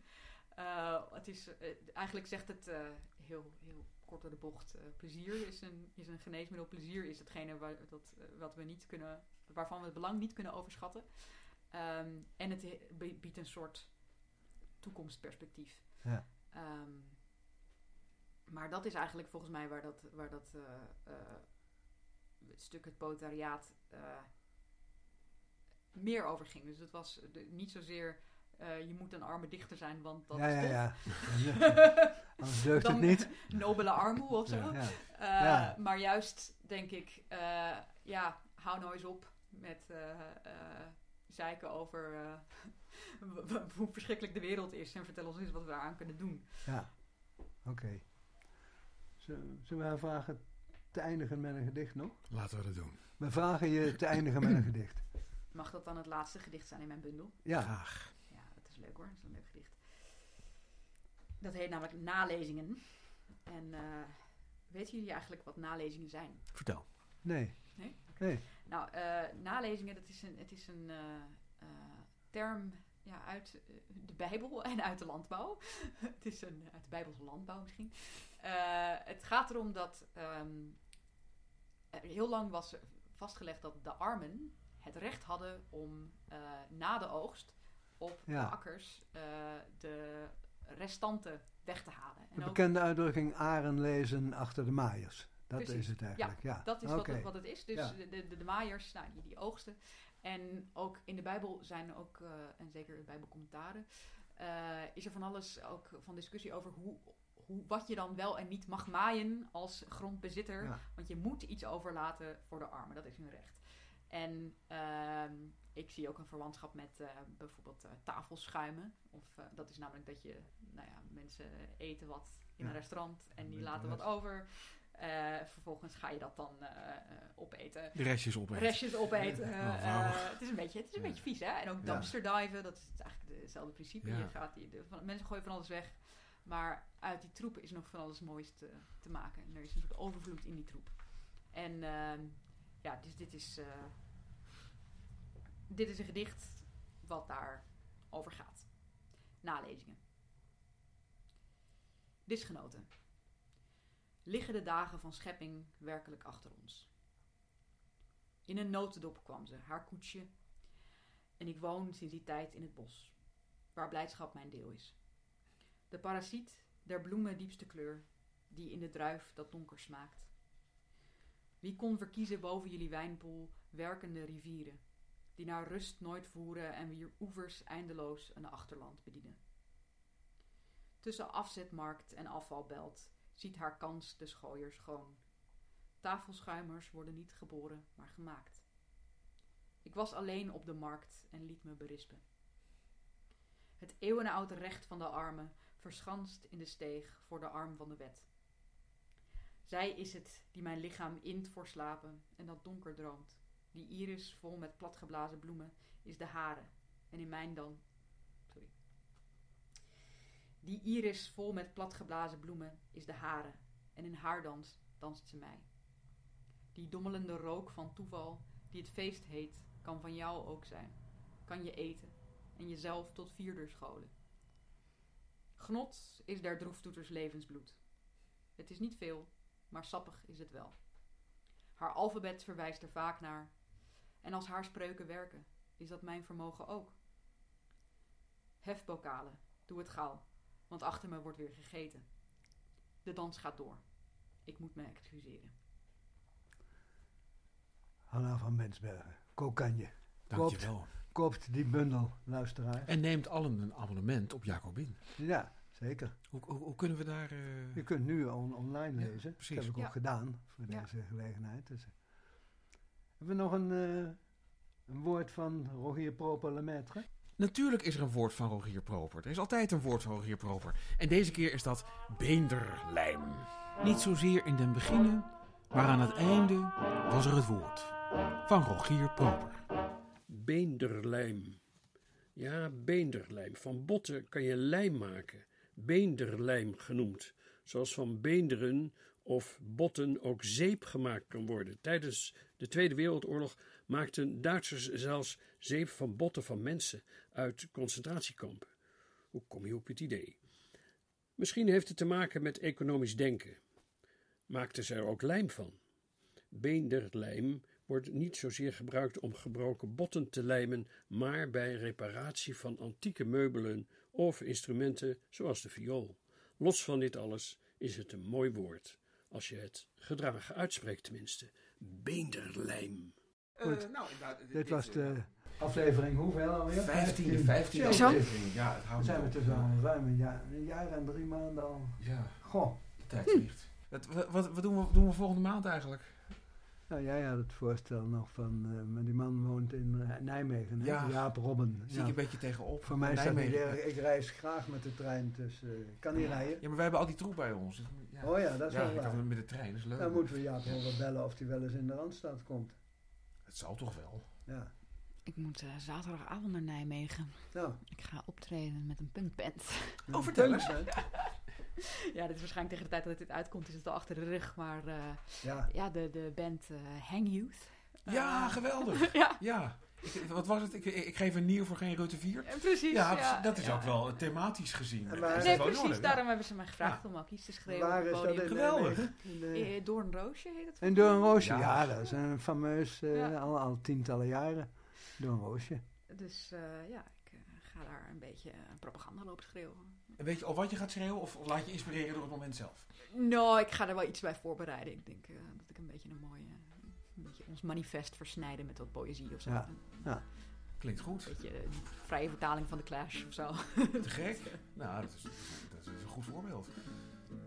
Eh, het is, eigenlijk zegt het eh, heel, heel kort door de bocht, eh, plezier is een, is een geneesmiddel. Plezier is hetgene waar, dat, wat we niet kunnen, waarvan we het belang niet kunnen overschatten. Ehm, en het biedt een soort toekomstperspectief. Ja. Ehm, maar dat is eigenlijk volgens mij waar dat, waar dat eh, eh, het stuk het proletariaat eh, meer over ging. Dus het was de- niet zozeer je moet een arme dichter zijn, want dat ja, is ja, tof. ja. Anders deugt het niet. Nobele armoe of zo. Ja, ja. Ja. Maar juist denk ik, ja, hou nou eens op met eh, eh, zeiken over eh, hoe verschrikkelijk de wereld is. En vertel ons eens wat we eraan kunnen doen. Ja, oké. Zullen zullen we haar vragen te eindigen met een gedicht nog? Laten we dat doen. We vragen je te eindigen met een gedicht. Mag dat dan het laatste gedicht zijn in mijn bundel? Ja, Graag. Ja, dat is leuk hoor. Dat is een leuk gedicht. Dat heet namelijk Nalezingen. En eh weten jullie eigenlijk wat nalezingen zijn? Vertel. nee. Nee? Nee. Nou, eh, nalezingen, dat is een, het is een eh, eh, term ja, uit de Bijbel en uit de landbouw. het is een, uit de Bijbelse landbouw misschien. Het gaat erom dat er heel lang was vastgelegd dat de armen het recht hadden om na de oogst op Ja. de akkers de restanten weg te halen. En De ook- bekende uitdrukking aren lezen achter de maaiers. Dat Precies. is het eigenlijk, ja. Dat is wat, het, wat het is. Dus Ja. de, de, de, nou, die, die oogsten. En ook in de Bijbel zijn ook, eh, en zeker in Bijbelcommentaren, eh is er van alles ook van discussie over hoe, hoe, wat je dan wel en niet mag maaien als grondbezitter. Ja. Want je moet iets overlaten voor de armen, dat is hun recht. En ehm, ik zie ook een verwantschap met eh, bijvoorbeeld eh, tafelschuimen. Of, dat is namelijk dat je, nou ja, mensen eten wat in Ja. een restaurant en die laten wat over. Eh, vervolgens ga je dat dan eh, eh, opeten. De restjes opeten. Restjes opeten. Ja. Oh, het is een beetje, het is een Ja. beetje vies, hè? En ook dumpster diven, dat is eigenlijk hetzelfde principe. Je gaat die, de, van, mensen gooien van alles weg. Maar uit die troep is nog van alles moois te, te maken. En er is een soort overvloed in die troep. En ehm, ja, dus dit is, dit is een gedicht wat daar over gaat. Nalezingen. Disgenoten. Liggen de dagen van schepping werkelijk achter ons? In een notendop kwam ze, haar koetsje. En ik woon sinds die tijd in het bos, waar blijdschap mijn deel is. De parasiet der bloemen diepste kleur, die in de druif dat donker smaakt. Wie kon verkiezen boven jullie wijnpoel werkende rivieren, die naar rust nooit voeren en wier oevers eindeloos een achterland bedienen? Tussen afzetmarkt en afvalbelt ziet haar kans de schooier schoon. Tafelschuimers worden niet geboren, maar gemaakt. Ik was alleen op de markt en liet me berispen. Het eeuwenoude recht van de armen, verschanst in de steeg voor de arm van de wet. Zij is het die mijn lichaam int voor slapen en dat donker droomt. Die iris vol met platgeblazen bloemen is de hare en in mijn dan. Die iris vol met platgeblazen bloemen is de hare en in haar dans danst ze mij. Die dommelende rook van toeval die het feest heet, kan van jou ook zijn. Kan je eten en jezelf tot vierder scholen. Genot is der droeftoeters levensbloed. Het is niet veel, maar sappig is het wel. Haar alfabet verwijst er vaak naar. En als haar spreuken werken, is dat mijn vermogen ook. Hefbokalen, doe het gauw, want achter me wordt weer gegeten. De dans gaat door. Ik moet me excuseren. Hanna van Mensbergen, Kokanje. Dankjewel. Koopt die bundel, luisteraar. En neemt allen een abonnement op Jacobin. Ja, zeker. Hoe, hoe, hoe kunnen we daar... eh, Je kunt nu on- online Ja, lezen. precies. Dat heb ik Ja. ook gedaan voor Ja. deze gelegenheid. Dus, eh. hebben we nog een, eh, een woord van Rogier Proper Lemaitre? Natuurlijk is er een woord van Rogier Proper. Er is altijd een woord van Rogier Proper. En deze keer is dat beenderlijm. Niet zozeer in den beginnen, maar aan het einde was er het woord. Van Rogier Proper. Beenderlijm. Ja, beenderlijm. Van botten kan je lijm maken. Beenderlijm genoemd. Zoals van beenderen of botten ook zeep gemaakt kan worden. Tijdens de Tweede Wereldoorlog maakten Duitsers zelfs zeep van botten van mensen uit concentratiekampen. Hoe kom je op het idee? Misschien heeft het te maken met economisch denken. Maakten ze er ook lijm van? Beenderlijm wordt niet zozeer gebruikt om gebroken botten te lijmen, maar bij reparatie van antieke meubelen of instrumenten zoals de viool. Los van dit alles is het een mooi woord, als je het gedragen uitspreekt tenminste. Beenderlijm. Goed. nou, Dit was de aflevering hoeveel alweer? 15e, 15e Zo. aflevering. Ja, het houdt zijn we dus al ruim een jaar, een jaar en drie maanden al. Ja, Goh, de tijd vliegt. Wat, wat, wat, wat doen, we, doen we volgende maand eigenlijk? nou, jij had het voorstel nog van, maar die man woont in eh, Nijmegen, hè? Ja. Jaap Robben. Zie Ja. ik een beetje tegenop. Voor mij staat Nijmegen. Ik reis graag met de trein, dus eh, ik kan niet rijden. Ja, maar wij hebben al die troep bij ons. Ja, Oh ja, dat is ja wel waar. met de trein, dat is leuk. Dan moeten we Jaap Robben bellen of hij wel eens in de Randstad komt. Het zal toch wel. Ja. Ik moet eh, zaterdagavond naar Nijmegen. Nou, Ik ga optreden met een punkband. Oh, vertel eens. ja, dit is waarschijnlijk tegen de tijd dat dit uitkomt, is het al achter de rug. Maar eh, Ja, ja, de, de band eh, Hang Youth. Ja, geweldig. ja, Ja. Ik, wat was het? Ik, ik, geef een nier voor geen Rutte 4. eh, precies. Ja, ja, dat is ja. ook wel thematisch gezien. Nee, precies. nodig, ja. Daarom hebben ze mij gevraagd Ja. om ook iets te schreeuwen waar op is het dat Geweldig. Nijmegen? In de- Eh, Door een roosje heet het. In Doornroosje, Ja. ja. dat is een fameus, eh, Ja. al, al tientallen jaren. Doornroosje. Dus eh, ja, ik eh, ga daar een beetje eh, propaganda lopen schreeuwen. En weet je al wat je gaat schreeuwen of of laat je inspireren door het moment zelf? Nou, ik ga er wel iets bij voorbereiden. Ik denk eh, dat ik een beetje een mooie... Een beetje ons manifest versnijden met wat poëzie of zo. Ja. Een Klinkt goed. beetje een vrije vertaling van de Clash of zo. Te gek. Nou, dat is, dat is een goed voorbeeld.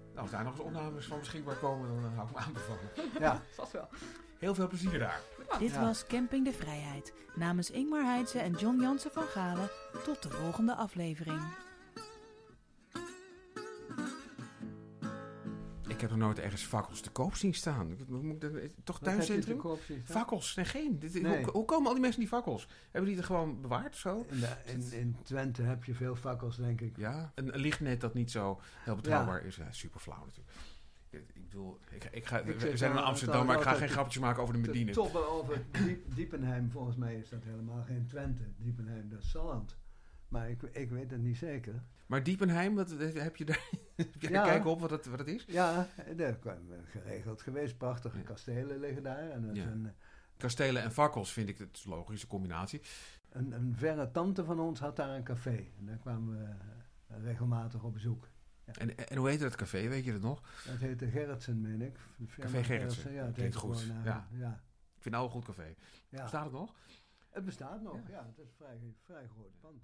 Nou, als daar nog eens opnames van beschikbaar komen, dan hou ik me aanbevolen. Ja, Vast wel. Heel veel plezier daar. Dit Ja. was Camping de Vrijheid. Namens Ingmar Heidse en John Jansen van Galen. Tot de volgende aflevering. Ik heb nog nooit ergens fakkels te koop zien staan. Ik- Toch Wat heb je te tuincentrum? koop zien staan? Fakkels? Nee, geen. Dit- Nee. Hoe, hoe komen al die mensen die fakkels? Hebben die er gewoon bewaard zo? In, de- in, in Twente heb je veel fakkels, denk ik. Ja, een, lichtnet dat niet zo heel betrouwbaar is. Ja, super flauw natuurlijk. Ik, ik bedoel, ik, ik ga, Ik we zijn in Amsterdam, maar ik ga geen grapjes maken over de Medine. toppen over Diep, Diepenheim, volgens mij is dat helemaal geen Twente. Diepenheim, dat is Salland. Maar ik, ik weet het niet zeker. Maar Diepenheim, wat, heb je daar heb je Ja. kijken op wat het, wat het is? Ja, daar kwam eh, geregeld geweest. Prachtige Ja. kastelen liggen daar. En Ja. een, Kastelen en fakkels vind ik het logische combinatie. een, een verre tante van ons had daar een café. En daar kwamen we eh, regelmatig op bezoek. En, en hoe heette dat café, weet je dat nog? Dat heette Gerritsen, meen ik. Firma Gerritsen. Ja, het heette goed. gewoon, eh, Ja. ja. Ik vind het nou een goed café. ja. Bestaat het nog? Het bestaat nog, Ja. ja. Het is een vrij, vrij groot pand.